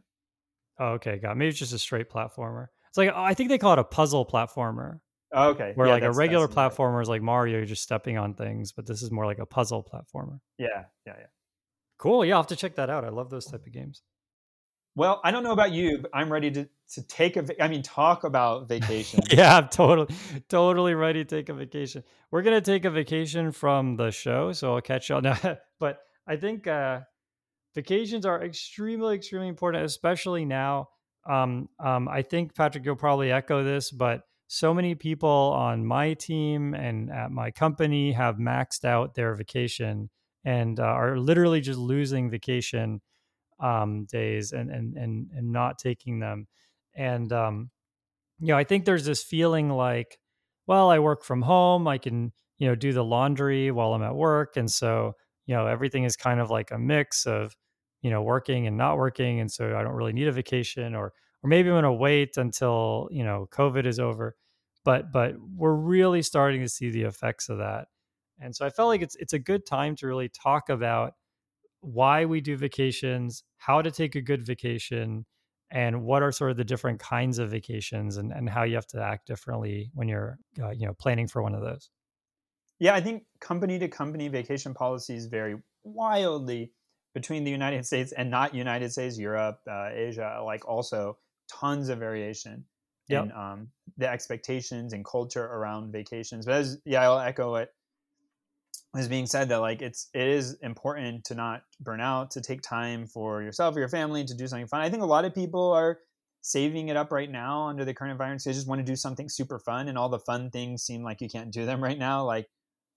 Oh, okay, got it. maybe it's just a straight platformer. It's like oh, I think they call it a puzzle platformer, oh, okay where yeah, like a regular right. platformer is like Mario, you're just stepping on things, but this is more like a puzzle platformer. yeah yeah yeah Cool. Yeah, I'll have to check that out. I love those type of games. Well, I don't know about you, but I'm ready to to take a. I mean, talk about vacation. yeah, I'm totally, totally ready to take a vacation. We're gonna take a vacation from the show, so I'll catch y'all now. but I think uh, vacations are extremely, extremely important, especially now. Um, um, I think Patrick, you'll probably echo this, but so many people on my team and at my company have maxed out their vacation and uh, are literally just losing vacation um, days and, and and and not taking them. And um, you know, I think there's this feeling like, well, I work from home, I can you know do the laundry while I'm at work, and so you know everything is kind of like a mix of you know working and not working, and so I don't really need a vacation, or or maybe I'm going to wait until you know COVID is over. But but we're really starting to see the effects of that, and so I felt like it's it's a good time to really talk about why we do vacations, how to take a good vacation, and what are sort of the different kinds of vacations and, and how you have to act differently when you're uh, you know planning for one of those. Yeah, I think company to company vacation policies vary wildly between the United States and not United States, Europe, uh, Asia. Like also tons of variation yep. in um, the expectations and culture around vacations. But as yeah, I'll echo what is being said that like it's it is important to not burn out to take time for yourself or your family to do something fun i think a lot of people are saving it up right now under the current environment so they just want to do something super fun and all the fun things seem like you can't do them right now like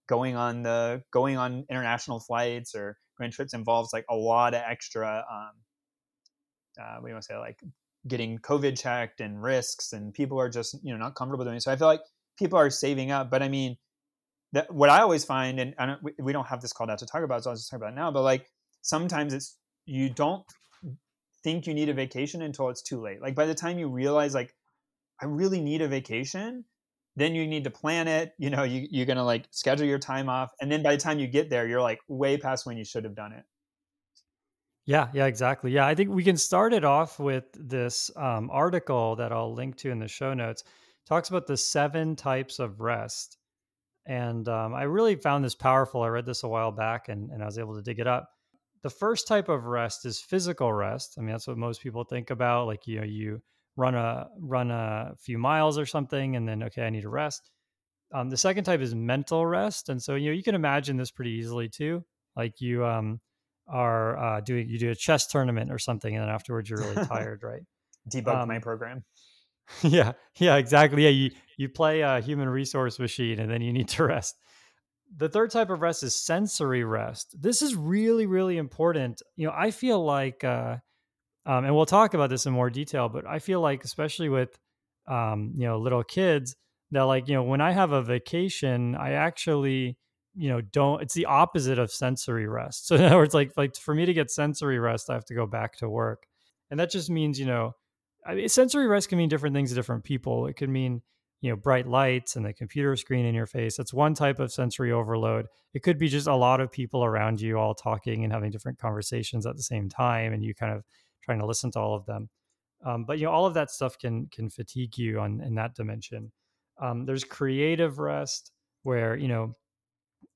going on the going on international flights or going trips involves like a lot of extra um uh, we want to say like getting covid checked and risks and people are just you know not comfortable doing it. so i feel like people are saving up but i mean that what I always find, and, and we, we, don't have this called out to talk about, so I'll just talk about it now. But like sometimes it's you don't think you need a vacation until it's too late. Like by the time you realize, like I really need a vacation, then you need to plan it. You know, you, you're gonna like schedule your time off, and then by the time you get there, you're like way past when you should have done it. Yeah, yeah, exactly. Yeah, I think we can start it off with this um, article that I'll link to in the show notes. talks about the seven types of rest and um, I really found this powerful. I read this a while back and, and I was able to dig it up. The first type of rest is physical rest. I mean, that's what most people think about. Like, you know, you run a run a few miles or something, and then okay, I need to rest. Um, the second type is mental rest, and so you know you can imagine this pretty easily too. Like you um, are uh, doing you do a chess tournament or something, and then afterwards you're really tired, right? Debug um, my program. yeah, yeah, exactly. Yeah, you you play a human resource machine and then you need to rest. The third type of rest is sensory rest. This is really, really important. You know, I feel like, uh, um, and we'll talk about this in more detail, but I feel like, especially with, um, you know, little kids, that like, you know, when I have a vacation, I actually, you know, don't. It's the opposite of sensory rest. So in other words, like, like for me to get sensory rest, I have to go back to work, and that just means, you know, I mean, sensory rest can mean different things to different people. It could mean you know bright lights and the computer screen in your face that's one type of sensory overload. It could be just a lot of people around you all talking and having different conversations at the same time and you kind of trying to listen to all of them. Um, but you know all of that stuff can can fatigue you on in that dimension. Um, there's creative rest where you know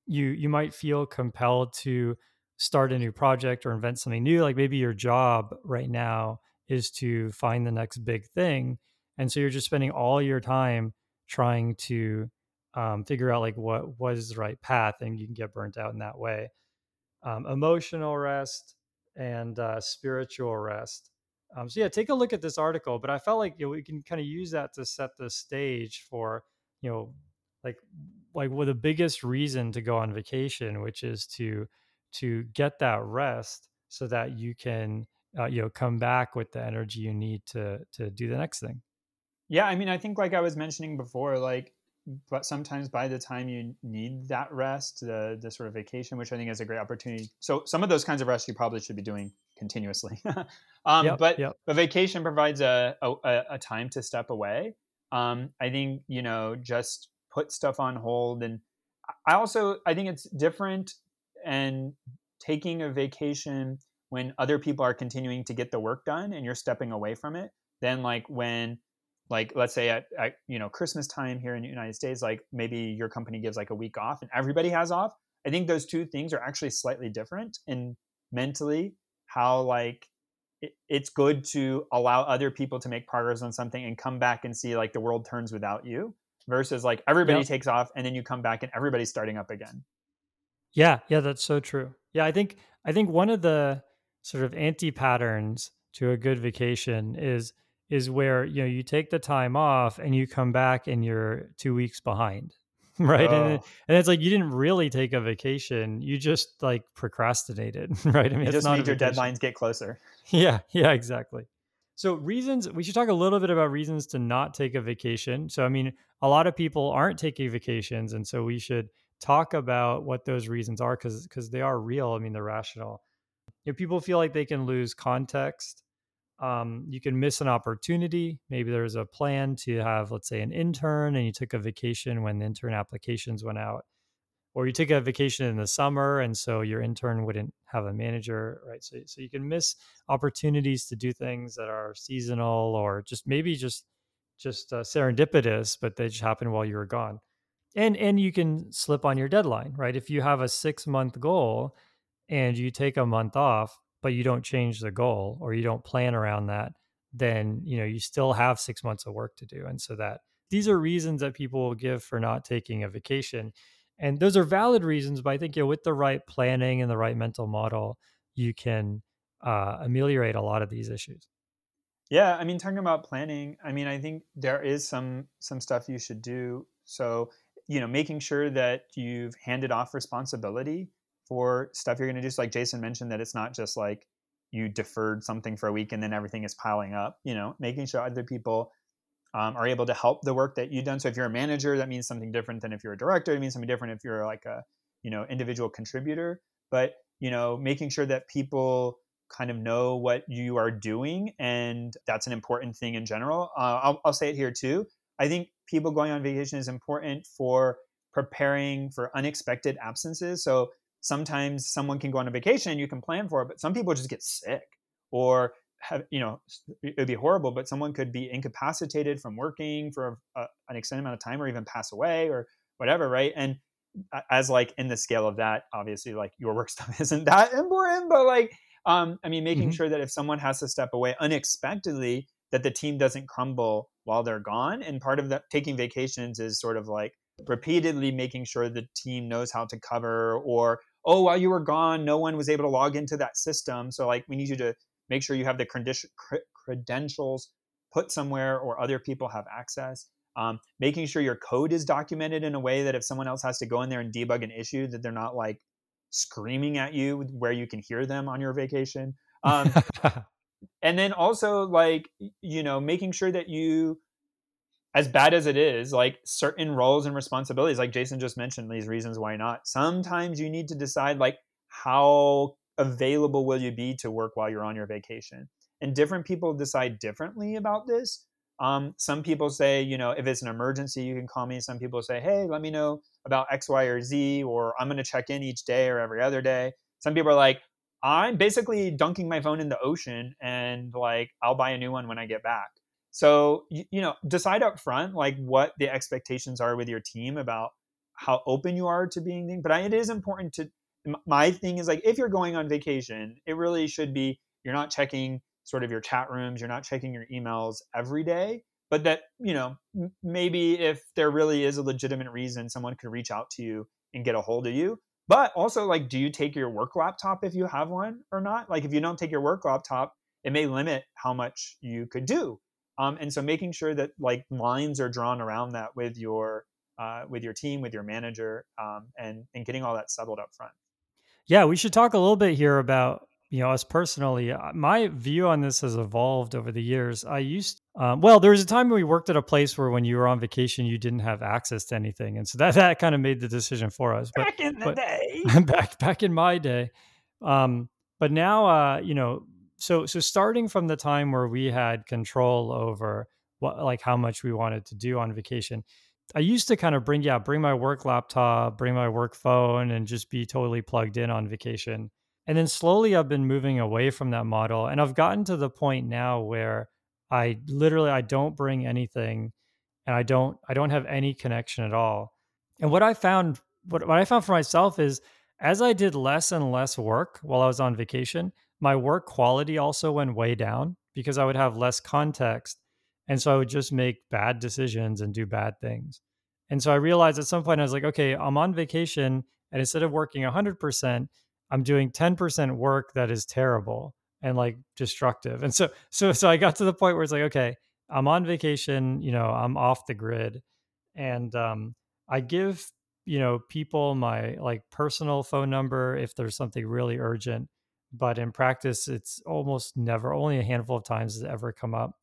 you you might feel compelled to start a new project or invent something new like maybe your job right now is to find the next big thing and so you're just spending all your time trying to um, figure out like what what is the right path and you can get burnt out in that way. Um, emotional rest and uh, spiritual rest. Um, so yeah take a look at this article but i felt like you know, we can kind of use that to set the stage for you know like like with the biggest reason to go on vacation which is to to get that rest so that you can uh, you know come back with the energy you need to to do the next thing yeah, I mean, I think like I was mentioning before, like, but sometimes by the time you need that rest, the the sort of vacation, which I think is a great opportunity. So some of those kinds of rest you probably should be doing continuously. um, yep, but yep. a vacation provides a, a, a time to step away. Um, I think you know just put stuff on hold, and I also I think it's different and taking a vacation when other people are continuing to get the work done and you're stepping away from it than like when like let's say at, at, you know christmas time here in the united states like maybe your company gives like a week off and everybody has off i think those two things are actually slightly different in mentally how like it's good to allow other people to make progress on something and come back and see like the world turns without you versus like everybody yep. takes off and then you come back and everybody's starting up again. Yeah, yeah, that's so true. Yeah, I think I think one of the sort of anti patterns to a good vacation is is where you know you take the time off and you come back and you're two weeks behind right? Oh. and, and it's like you didn't really take a vacation you just like procrastinated right? I mean you just made your deadlines get closer. Yeah yeah exactly. So reasons we should talk a little bit about reasons to not take a vacation. So i mean a lot of people aren't taking vacations and so we should talk about what those reasons are because because they are real. I mean they're rational. If people feel like they can lose context um, you can miss an opportunity. Maybe there's a plan to have, let's say, an intern and you took a vacation when the intern applications went out, or you took a vacation in the summer and so your intern wouldn't have a manager, right? So, so you can miss opportunities to do things that are seasonal or just maybe just just uh, serendipitous, but they just happen while you were gone. And and you can slip on your deadline, right? If you have a six month goal and you take a month off, but you don't change the goal or you don't plan around that, then you know you still have six months of work to do. And so that these are reasons that people will give for not taking a vacation. And those are valid reasons, but I think you know, with the right planning and the right mental model, you can uh, ameliorate a lot of these issues. Yeah, I mean, talking about planning, I mean, I think there is some some stuff you should do. So, you know, making sure that you've handed off responsibility for stuff you're going to do. So like Jason mentioned, that it's not just like you deferred something for a week and then everything is piling up. You know, making sure other people um, are able to help the work that you've done. So if you're a manager, that means something different than if you're a director. It means something different if you're like a you know individual contributor. But you know, making sure that people kind of know what you are doing, and that's an important thing in general. Uh, I'll, I'll say it here too. I think people going on vacation is important for preparing for unexpected absences. So sometimes someone can go on a vacation and you can plan for it, but some people just get sick or have, you know, it would be horrible, but someone could be incapacitated from working for a, an extended amount of time or even pass away or whatever, right? And as like in the scale of that, obviously, like your work stuff isn't that important, but like, um, I mean, making mm-hmm. sure that if someone has to step away unexpectedly, that the team doesn't crumble while they're gone. And part of that taking vacations is sort of like repeatedly making sure the team knows how to cover or oh, while you were gone, no one was able to log into that system. So like we need you to make sure you have the credentials put somewhere or other people have access. Um, making sure your code is documented in a way that if someone else has to go in there and debug an issue, that they're not like screaming at you where you can hear them on your vacation. Um, and then also like you know making sure that you as bad as it is, like certain roles and responsibilities, like Jason just mentioned, these reasons why not. Sometimes you need to decide like how available will you be to work while you're on your vacation. And different people decide differently about this. Um, some people say, you know, if it's an emergency, you can call me. Some people say, hey, let me know about X, Y, or Z, or I'm going to check in each day or every other day. Some people are like, I'm basically dunking my phone in the ocean and like I'll buy a new one when I get back. So you, you know, decide up front like what the expectations are with your team about how open you are to being. But I, it is important to. My thing is like if you're going on vacation, it really should be you're not checking sort of your chat rooms, you're not checking your emails every day, but that you know maybe if there really is a legitimate reason, someone could reach out to you and get a hold of you. But also, like, do you take your work laptop if you have one or not? Like, if you don't take your work laptop, it may limit how much you could do um, and so making sure that like lines are drawn around that with your uh, with your team, with your manager, um, and and getting all that settled up front. Yeah, we should talk a little bit here about you know us personally. Uh, my view on this has evolved over the years. I used um, well, there was a time when we worked at a place where when you were on vacation, you didn't have access to anything, and so that that kind of made the decision for us. But, back in the day, back back in my day, um, but now uh, you know so so starting from the time where we had control over what like how much we wanted to do on vacation i used to kind of bring yeah bring my work laptop bring my work phone and just be totally plugged in on vacation. And then slowly i've been moving away from that model and i've gotten to the point now where i literally i don't bring anything and i don't i don't have any connection at all. And what i found what, what i found for myself is as i did less and less work while i was on vacation my work quality also went way down because I would have less context. And so I would just make bad decisions and do bad things. And so I realized at some point, I was like, okay, I'm on vacation. And instead of working 100%, I'm doing 10% work that is terrible and like destructive. And so, so, so I got to the point where it's like, okay, I'm on vacation, you know, I'm off the grid. And um, I give, you know, people my like personal phone number if there's something really urgent. But in practice, it's almost never, only a handful of times has it ever come up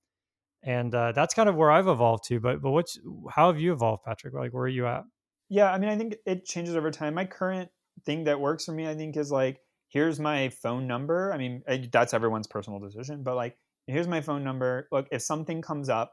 and uh, that's kind of where I've evolved to. But but what's how have you evolved, Patrick? Like where are you at? Yeah, I mean, I think it changes over time. My current thing that works for me, I think, is like here's my phone number. I mean, that's everyone's personal decision, but like here's my phone number. Look, if something comes up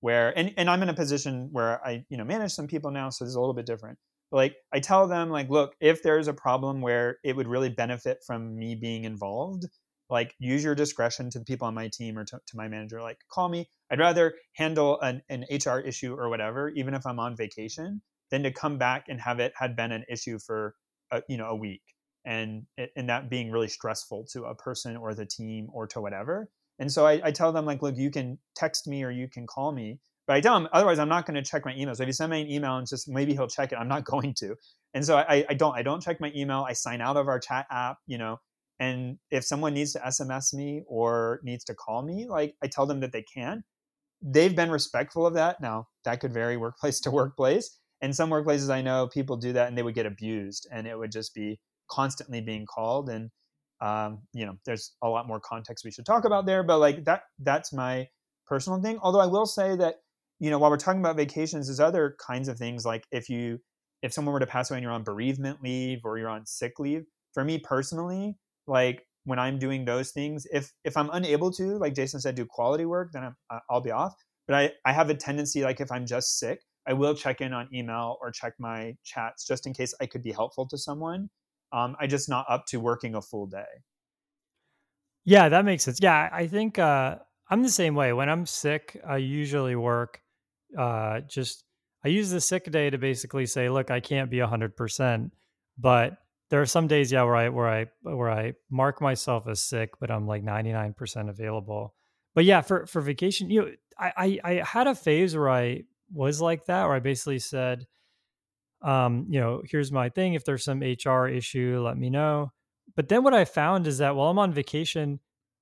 where and and I'm in a position where I you know manage some people now, so is a little bit different. Like I tell them like, look, if there's a problem where it would really benefit from me being involved, like use your discretion to the people on my team or to, to my manager like call me. I'd rather handle an, an hr issue or whatever even if i'm on vacation than to come back and have it had been an issue for a, you know a week and and that being really stressful to a person or the team or to whatever. And so I, I tell them like look you can text me or you can call me but I tell them otherwise I'm not going to check my email. So if you send me an email and just maybe he'll check it, I'm not going to. And so I, I don't I don't check my email. I sign out of our chat app. You know, and if someone needs to SMS me or needs to call me, like I tell them that they can. They've been respectful of that. Now, that could vary workplace to workplace. And some workplaces I know people do that and they would get abused and it would just be constantly being called. And, um, you know, there's a lot more context we should talk about there, but like that, that's my personal thing. Although I will say that, you know, while we're talking about vacations, there's other kinds of things like if you, if someone were to pass away and you're on bereavement leave or you're on sick leave, for me personally, like when I'm doing those things, if if I'm unable to, like Jason said, do quality work, then I'm, I'll be off. But I I have a tendency, like if I'm just sick, I will check in on email or check my chats just in case I could be helpful to someone. Um, I just not up to working a full day. Yeah, that makes sense. Yeah, I think uh, I'm the same way. When I'm sick, I usually work uh, just I use the sick day to basically say, look, I can't be hundred percent, but there are some days, yeah, where I where I where I mark myself as sick, but I'm like 99% available. But yeah, for for vacation, you know, I, I I had a phase where I was like that, where I basically said, um, you know, here's my thing. If there's some HR issue, let me know. But then what I found is that while I'm on vacation,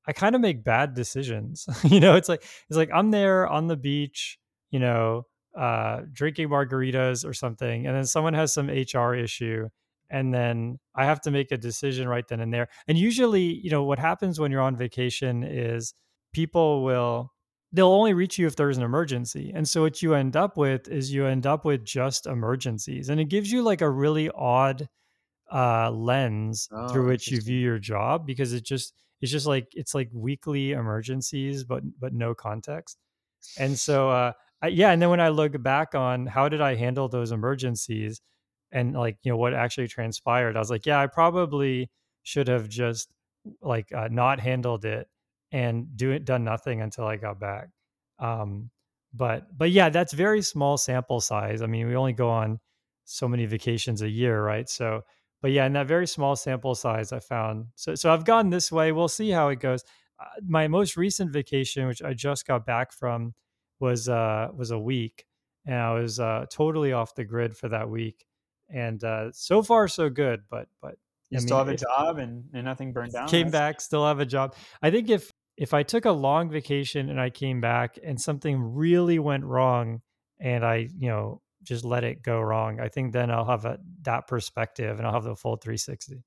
I kind of make bad decisions. you know, it's like it's like I'm there on the beach, you know, uh, drinking margaritas or something, and then someone has some HR issue and then I have to make a decision right then and there. And usually, you know, what happens when you're on vacation is people will they'll only reach you if there's an emergency. And so what you end up with is you end up with just emergencies. And it gives you like a really odd uh lens oh, through which you view your job because it just it's just like it's like weekly emergencies but but no context. And so uh Yeah, and then when I look back on how did I handle those emergencies, and like you know what actually transpired i was like yeah i probably should have just like uh, not handled it and do it done nothing until i got back. Um but but yeah that's very small sample size i mean we only go on so many vacations a year right? So but yeah in that very small sample size i found so so i've gone this way we'll see how it goes. Uh, my most recent vacation which i just got back from was uh was a week and i was uh totally off the grid for that week and uh, so far so good. But but you I still mean, have a job and, and nothing burned down. Came back, still have a job. I think if if I took a long vacation and I came back and something really went wrong and I you know just let it go wrong, I think then I'll have a, that perspective and I'll have the full 360.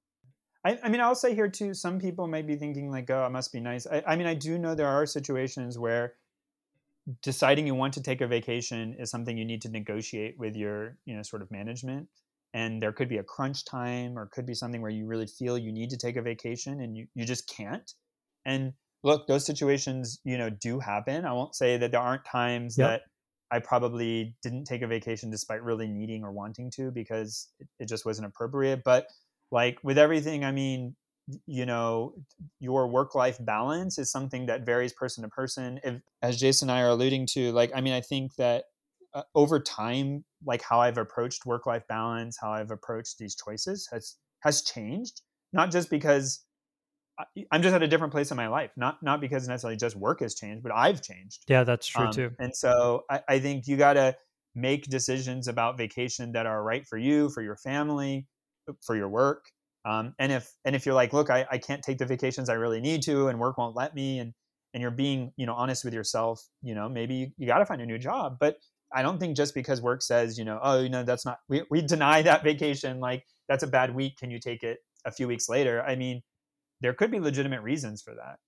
I, I mean, I'll say here too. Some people might be thinking like, "Oh, it must be nice." I, I mean, I do know there are situations where deciding you want to take a vacation is something you need to negotiate with your you know sort of management. And there could be a crunch time or could be something where you really feel you need to take a vacation and you, you just can't. And look those situations you know do happen. I won't say that there aren't times yep. that i probably didn't take a vacation despite really needing or wanting to because it, it just wasn't appropriate. But like with everything i mean you know your work life balance is something that varies person to person if, as jason and i are alluding to like i mean i think that uh, over time like how i've approached work life balance how i've approached these choices has has changed not just because I'm just at a different place in my life, not not because necessarily just work has changed, but I've changed. Yeah, that's true Um, too. And so I, I think you got to make decisions about vacation that are right for you, for your family, for your work. Um, and if and if you're like, look, I, I can't take the vacations I really need to, and work won't let me, and and you're being you know honest with yourself, you know maybe you, you got to find a new job. But I don't think just because work says you know oh you know that's not we we deny that vacation like that's a bad week. Can you take it a few weeks later? I mean, there could be legitimate reasons for that.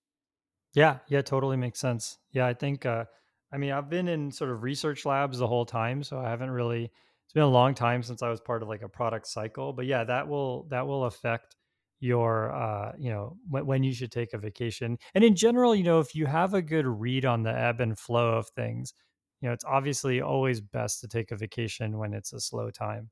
Yeah, yeah, totally makes sense. Yeah, I think uh I mean, I've been in sort of research labs the whole time, so I haven't really it's been a long time since I was part of like a product cycle, but yeah, that will that will affect your uh, you know, when, when you should take a vacation. And in general, you know, if you have a good read on the ebb and flow of things, you know, it's obviously always best to take a vacation when it's a slow time.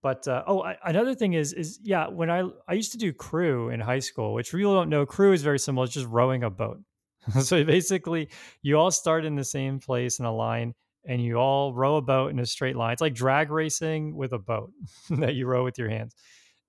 But uh, oh, I, another thing is is yeah, when I I used to do crew in high school, which people don't know, crew is very similar. It's just rowing a boat. so basically, you all start in the same place in a line, and you all row a boat in a straight line. It's like drag racing with a boat that you row with your hands.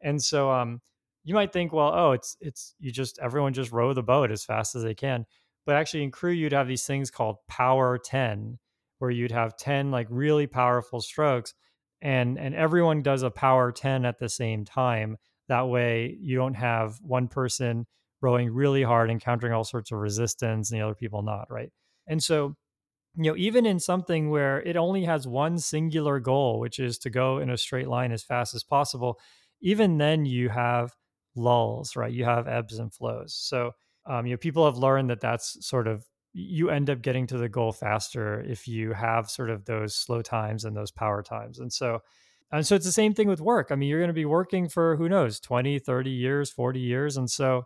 And so, um, you might think, well, oh, it's it's you just everyone just row the boat as fast as they can. But actually, in crew, you'd have these things called power ten, where you'd have ten like really powerful strokes and and everyone does a power 10 at the same time that way you don't have one person rowing really hard encountering all sorts of resistance and the other people not right and so you know even in something where it only has one singular goal which is to go in a straight line as fast as possible even then you have lulls right you have ebbs and flows so um, you know people have learned that that's sort of you end up getting to the goal faster if you have sort of those slow times and those power times. And so and so it's the same thing with work. I mean, you're going to be working for who knows, 20, 30 years, 40 years and so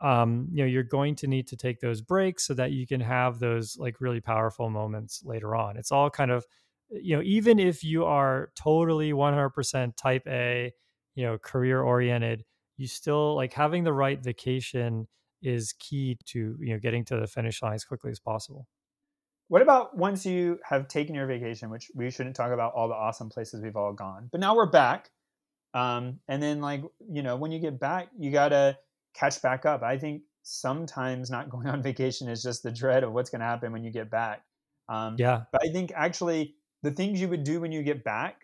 um, you know, you're going to need to take those breaks so that you can have those like really powerful moments later on. It's all kind of you know, even if you are totally 100% type A, you know, career oriented, you still like having the right vacation is key to you know getting to the finish line as quickly as possible. What about once you have taken your vacation, which we shouldn't talk about all the awesome places we've all gone, but now we're back. Um, and then like, you know, when you get back, you gotta catch back up. I think sometimes not going on vacation is just the dread of what's gonna happen when you get back. Um, yeah. But I think actually the things you would do when you get back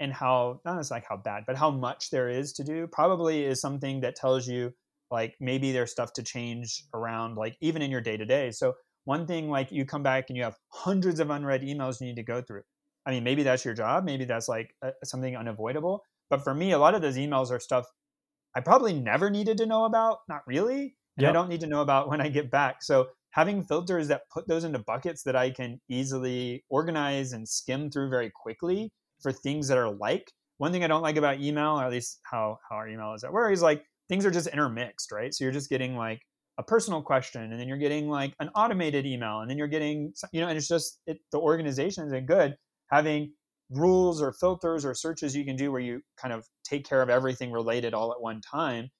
and how not as like how bad, but how much there is to do probably is something that tells you like maybe there's stuff to change around like even in your day to day so one thing like you come back and you have hundreds of unread emails you need to go through i mean maybe that's your job maybe that's like a, something unavoidable but for me a lot of those emails are stuff i probably never needed to know about not really and yep. i don't need to know about when i get back so having filters that put those into buckets that i can easily organize and skim through very quickly for things that are like one thing i don't like about email or at least how, how our email is at work is like things are just intermixed, right? So you're just getting like a personal question and then you're getting like an automated email and then you're getting you know and it's just it, the organization isn't good having rules or filters or searches you can do where you kind of take care of everything related all at one time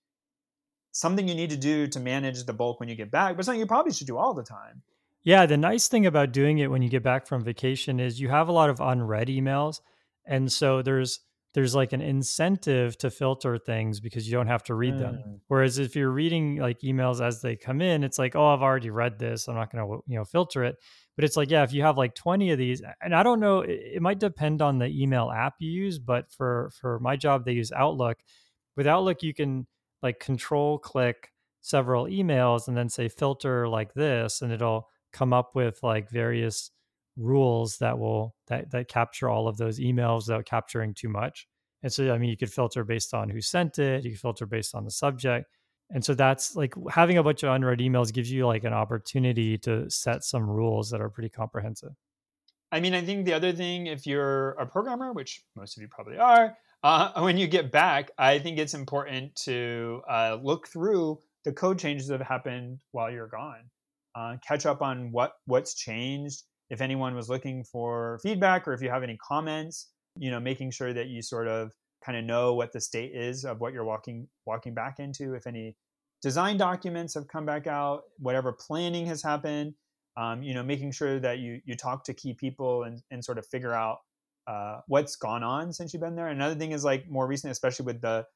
something you need to do to manage the bulk when you get back but something you probably should do all the time yeah the nice thing about doing it when you get back from vacation is you have a lot of unread emails and so there's there's like an incentive to filter things because you don't have to read mm. them. Whereas if you're reading like emails as they come in, it's like, oh, I've already read this. I'm not going to, you know, filter it. But it's like, yeah, if you have like 20 of these, and I don't know, it, it might depend on the email app you use, but for for my job, they use Outlook. With Outlook, you can like control click several emails and then say filter like this, and it'll come up with like various rules that will that that capture all of those emails without capturing too much. And so I mean you could filter based on who sent it, you can filter based on the subject. And so that's like having a bunch of unread emails gives you like an opportunity to set some rules that are pretty comprehensive. I mean, I think the other thing, if you're a programmer, which most of you probably are, uh, when you get back, I think it's important to uh, look through the code changes that have happened while you're gone, uh, catch up on what what's changed, if anyone was looking for feedback or if you have any comments, you know, making sure that you sort of kind of know what the state is of what you're walking walking back into. If any design documents have come back out, whatever planning has happened, um, you know, making sure that you you talk to key people and, and sort of figure out uh, what's gone on since you've been there. Another thing is like more recent especially with the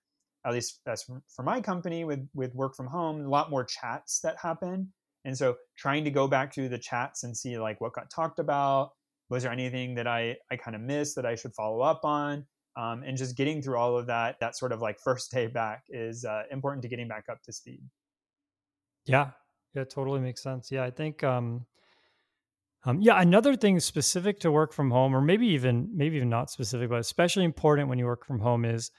at least that's for my company with with work from home, a lot more chats that happen. And so trying to go back to the chats and see like what got talked about, was there anything that I I kind of missed that I should follow up on? Um, and just getting through all of that, that sort of like first day back is uh, important to getting back up to speed. Yeah, yeah, totally makes sense. Yeah, I think um, um, yeah, another thing specific to work from home, or maybe even maybe even not specific, but especially important when you work from home is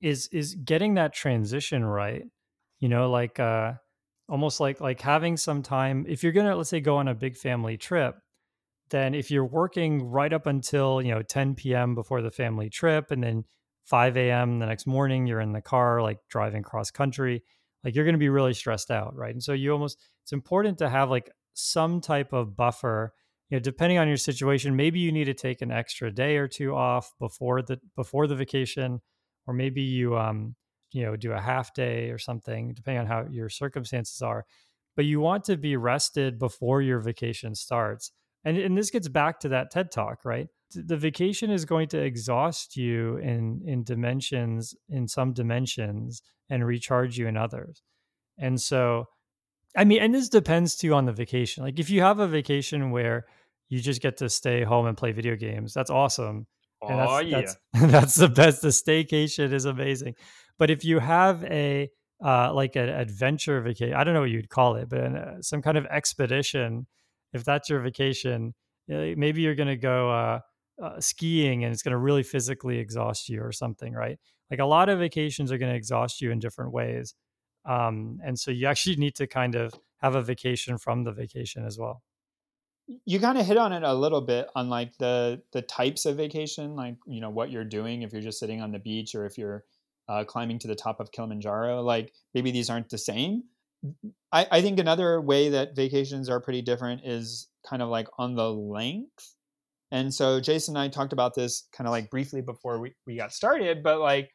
is is getting that transition right. You know, like uh, almost like like having some time. If you're gonna let's say go on a big family trip, then if you're working right up until you know 10 p.m. before the family trip, and then 5 a.m. the next morning you're in the car like driving cross country, like you're going to be really stressed out, right? And so you almost it's important to have like some type of buffer you know depending on your situation maybe you need to take an extra day or two off before the before the vacation or maybe you um you know do a half day or something depending on how your circumstances are but you want to be rested before your vacation starts and and this gets back to that ted talk right the vacation is going to exhaust you in in dimensions in some dimensions and recharge you in others and so I mean, and this depends too on the vacation. Like if you have a vacation where you just get to stay home and play video games, that's awesome. And Oh that's yeah. that's that's the best. The staycation is amazing. But if you have a uh, like an adventure vacation, I don't know what you'd call it, but an, uh, some kind of expedition. If that's your vacation, uh, maybe you're going to go uh, uh, skiing and it's going to really physically exhaust you or something, right? Like a lot of vacations are going to exhaust you in different ways. Um, and so you actually need to kind of have a vacation from the vacation as well. You kind of hit on it a little bit on like the the types of vacation, like you know what you're doing if you're just sitting on the beach or if you're uh, climbing to the top of Kilimanjaro. Like maybe these aren't the same. I, I think another way that vacations are pretty different is kind of like on the length. And so Jason and I talked about this kind of like briefly before we, we got started, but like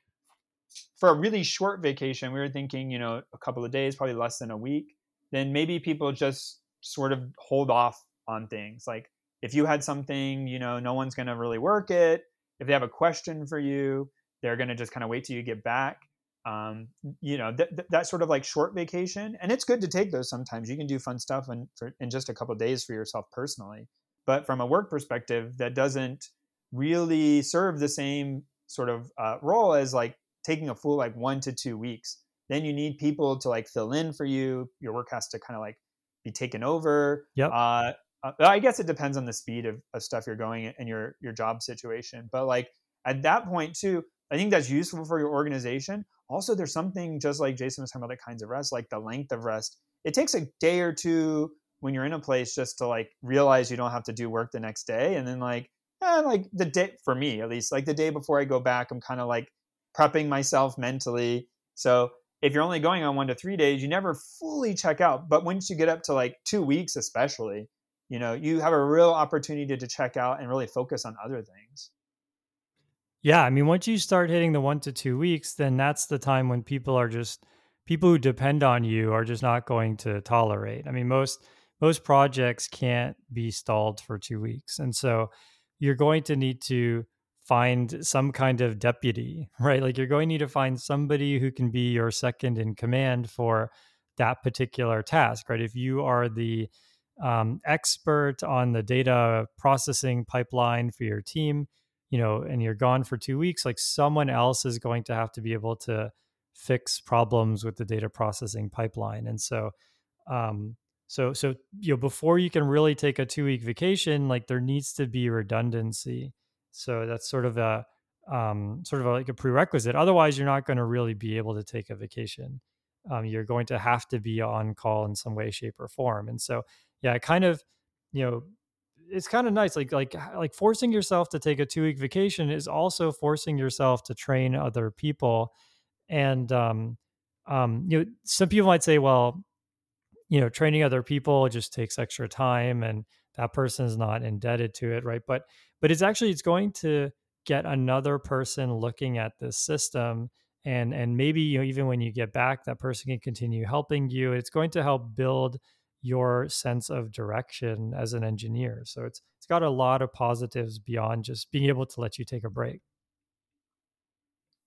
for a really short vacation, we were thinking, you know, a couple of days, probably less than a week, then maybe people just sort of hold off on things. Like if you had something, you know, no one's going to really work it. If they have a question for you, they're going to just kind of wait till you get back. Um, you know, th- th- that sort of like short vacation. And it's good to take those sometimes. You can do fun stuff in, for, in just a couple days for yourself personally. But from a work perspective, that doesn't really serve the same sort of uh, role as like taking a full like one to two weeks. Then you need people to like fill in for you. Your work has to kind of like be taken over. Yep. Uh, uh, I guess it depends on the speed of, of stuff you're going and your your job situation. But like at that point too, I think that's useful for your organization. Also, there's something just like Jason was talking about the kinds of rest, like the length of rest. It takes a day or two when you're in a place just to like realize you don't have to do work the next day, and then like eh, like the day for me at least, like the day before I go back, I'm kind of like prepping myself mentally. So if you're only going on one to three days, you never fully check out. But once you get up to like two weeks, especially, you know, you have a real opportunity to check out and really focus on other things. Yeah, I mean, once you start hitting the one to two weeks, then that's the time when people are just people who depend on you are just not going to tolerate. I mean, most most projects can't be stalled for two weeks, and so you're going to need to find some kind of deputy, right? Like you're going to need to find somebody who can be your second in command for that particular task, right? If you are the um, expert on the data processing pipeline for your team, you know, and you're gone for two weeks, like someone else is going to have to be able to fix problems with the data processing pipeline. And so, um, so, so, you know, before you can really take a two week vacation, like there needs to be redundancy so that's sort of a um, sort of a, like a prerequisite. Otherwise, you're not going to really be able to take a vacation. Um, you're going to have to be on call in some way, shape, or form. And so, yeah, kind of, you know, it's kind of nice. Like like like forcing yourself to take a two week vacation is also forcing yourself to train other people. And um, um, you know, some people might say, well, you know, training other people just takes extra time, and that person is not indebted to it, right? But but it's actually it's going to get another person looking at this system and and maybe you know even when you get back that person can continue helping you it's going to help build your sense of direction as an engineer so it's it's got a lot of positives beyond just being able to let you take a break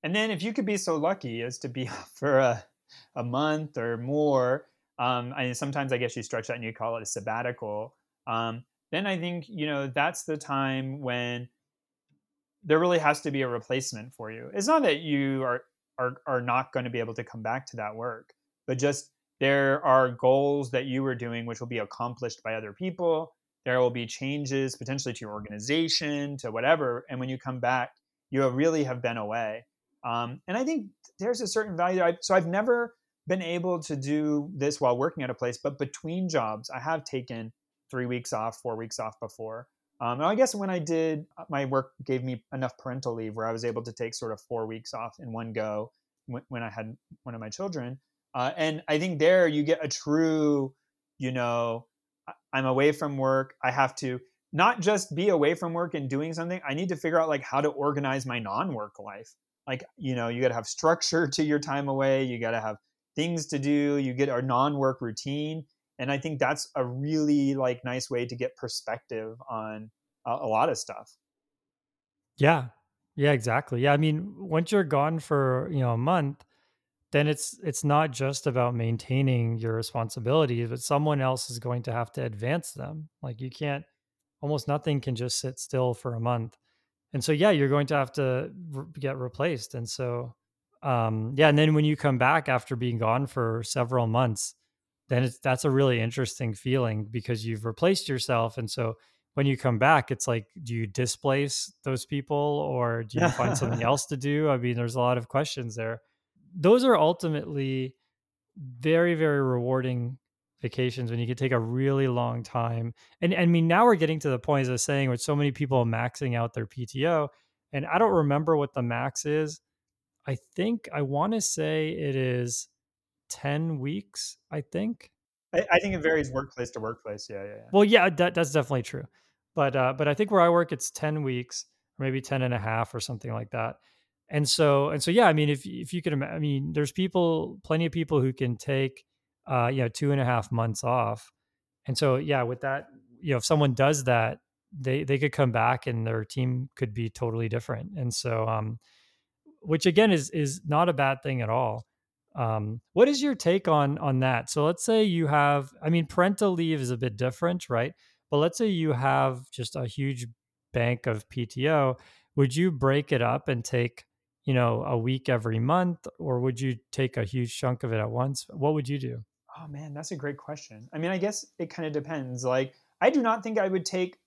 And then if you could be so lucky as to be for a, a month or more, um, I mean, sometimes I guess you stretch that and you call it a sabbatical. Um, then I think you know that's the time when there really has to be a replacement for you. It's not that you are are are not going to be able to come back to that work, but just there are goals that you were doing which will be accomplished by other people. There will be changes potentially to your organization, to whatever, and when you come back, you really have been away. Um, and I think there's a certain value. I, so I've never been able to do this while working at a place, but between jobs, I have taken three weeks off, four weeks off before. Um, I guess when I did, uh, my work gave me enough parental leave where I was able to take sort of four weeks off in one go when, when I had one of my children. Uh, and I think there you get a true, you know, I'm away from work. I have to not just be away from work and doing something. I need to figure out like how to organize my non-work life. Like, you know, you got to have structure to your time away. You got to have things to do. You get a non-work routine and i think that's a really like nice way to get perspective on a, a lot of stuff yeah yeah exactly yeah i mean once you're gone for you know a month then it's it's not just about maintaining your responsibilities but someone else is going to have to advance them. Like you can't almost nothing can just sit still for a month. And so yeah you're going to have to re- get replaced. And so um yeah and then when you come back after being gone for several months then it's that's a really interesting feeling because you've replaced yourself. And so when you come back it's like do you displace those people or do you find something else to do? I mean there's a lot of questions there those are ultimately very very rewarding vacations when you can take a really long time and, and i mean now we're getting to the point as i was saying with so many people maxing out their pto and i don't remember what the max is i think i want to say it is 10 weeks, I think. I, I, think it varies workplace to workplace. Yeah, yeah, yeah. Well, yeah, that, that's definitely true. But uh, but I think where I work, it's 10 weeks, or maybe 10 and a half or something like that. And so and so yeah, I mean, if if you can, I mean, there's people, plenty of people who can take, uh, you know, two and a half months off. And so yeah, with that, you know, if someone does that, they they could come back and their team could be totally different. And so, um, which again is is not a bad thing at all. Um, what is your take on on that? So let's say you have, I mean, parental leave is a bit different, right? But let's say you have just a huge bank of PTO. Would you break it up and take, you know, a week every month, or would you take a huge chunk of it at once? What would you do? Oh man, that's a great question. I mean, I guess it kind of depends. Like, I do not think I would take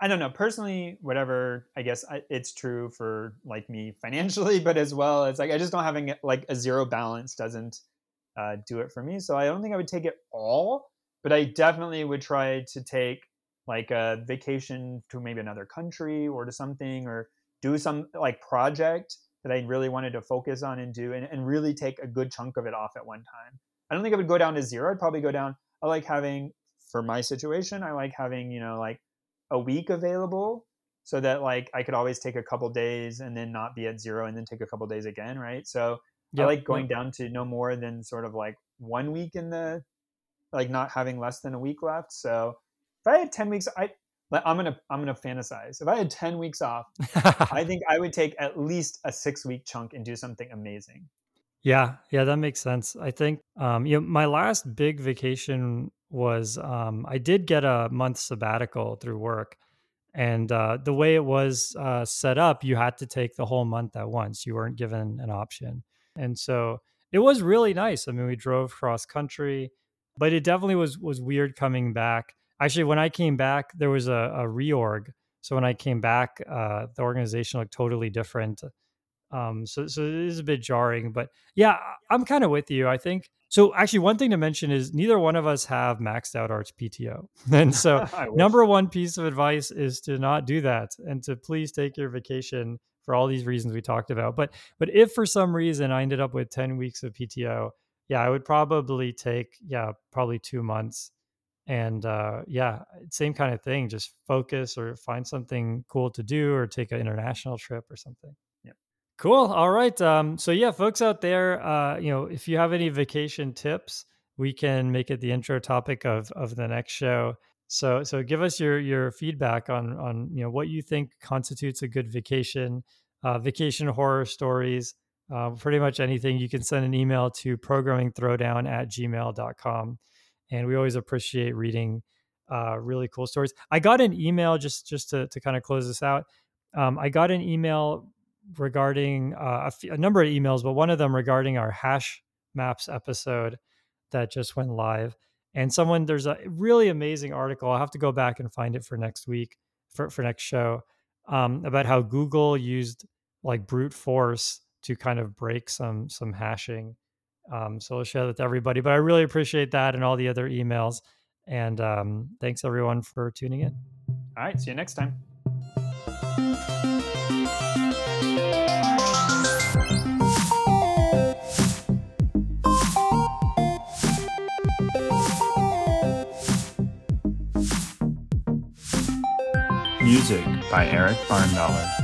I don't know personally. Whatever, I guess it's true for like me financially, but as well it's like I just don't having like a zero balance doesn't uh, do it for me. So I don't think I would take it all, but I definitely would try to take like a vacation to maybe another country or to something or do some like project that I really wanted to focus on and do and, and really take a good chunk of it off at one time. I don't think I would go down to zero. I'd probably go down. I like having for my situation. I like having you know like a week available so that like I could always take a couple days and then not be at zero and then take a couple days again, right? So yep, I like going down to no more than sort of like one week in the like not having less than a week left. So if I had 10 weeks, I I'm gonna I'm gonna fantasize. If I had 10 weeks off, I think I would take at least a six week chunk and do something amazing. Yeah, yeah, that makes sense. I think um, you know, my last big vacation was um, I did get a month sabbatical through work. And uh, the way it was uh, set up, you had to take the whole month at once. You weren't given an option. And so it was really nice. I mean, we drove cross country, but it definitely was was weird coming back. Actually, when I came back, there was a, a reorg. So when I came back, uh, the organization looked totally different. Um, so so it is a bit jarring, but yeah, I'm kind of with you. I think so. Actually, one thing to mention is neither one of us have maxed out our PTO, and so number one piece of advice is to not do that, and to please take your vacation for all these reasons we talked about. But but if for some reason I ended up with ten weeks of PTO, yeah, I would probably take yeah probably two months, and uh, yeah, same kind of thing. Just focus or find something cool to do, or take an international trip or something. Yeah, Cool. All right. Um, so yeah, folks out there, uh, you know, if you have any vacation tips, we can make it the intro topic of of the next show. So so give us your your feedback on on you know what you think constitutes a good vacation. uh, vacation horror stories, uh, pretty much anything. You can send an email to programmingthrowdown at gmail.com. And we always appreciate reading uh, really cool stories. I got an email just just to, to kind of close this out. Um, I got an email regarding uh, a number of emails, but one of them regarding our hash maps episode that just went live. And someone, there's a really amazing article. I'll have to go back and find it for next week, for, for next show, um, about how Google used like brute force to kind of break some some hashing. Um, so I'll share that to everybody. But I really appreciate that and all the other emails. And um, thanks everyone for tuning in. All right. See you next time. Music by Eric Barndollar.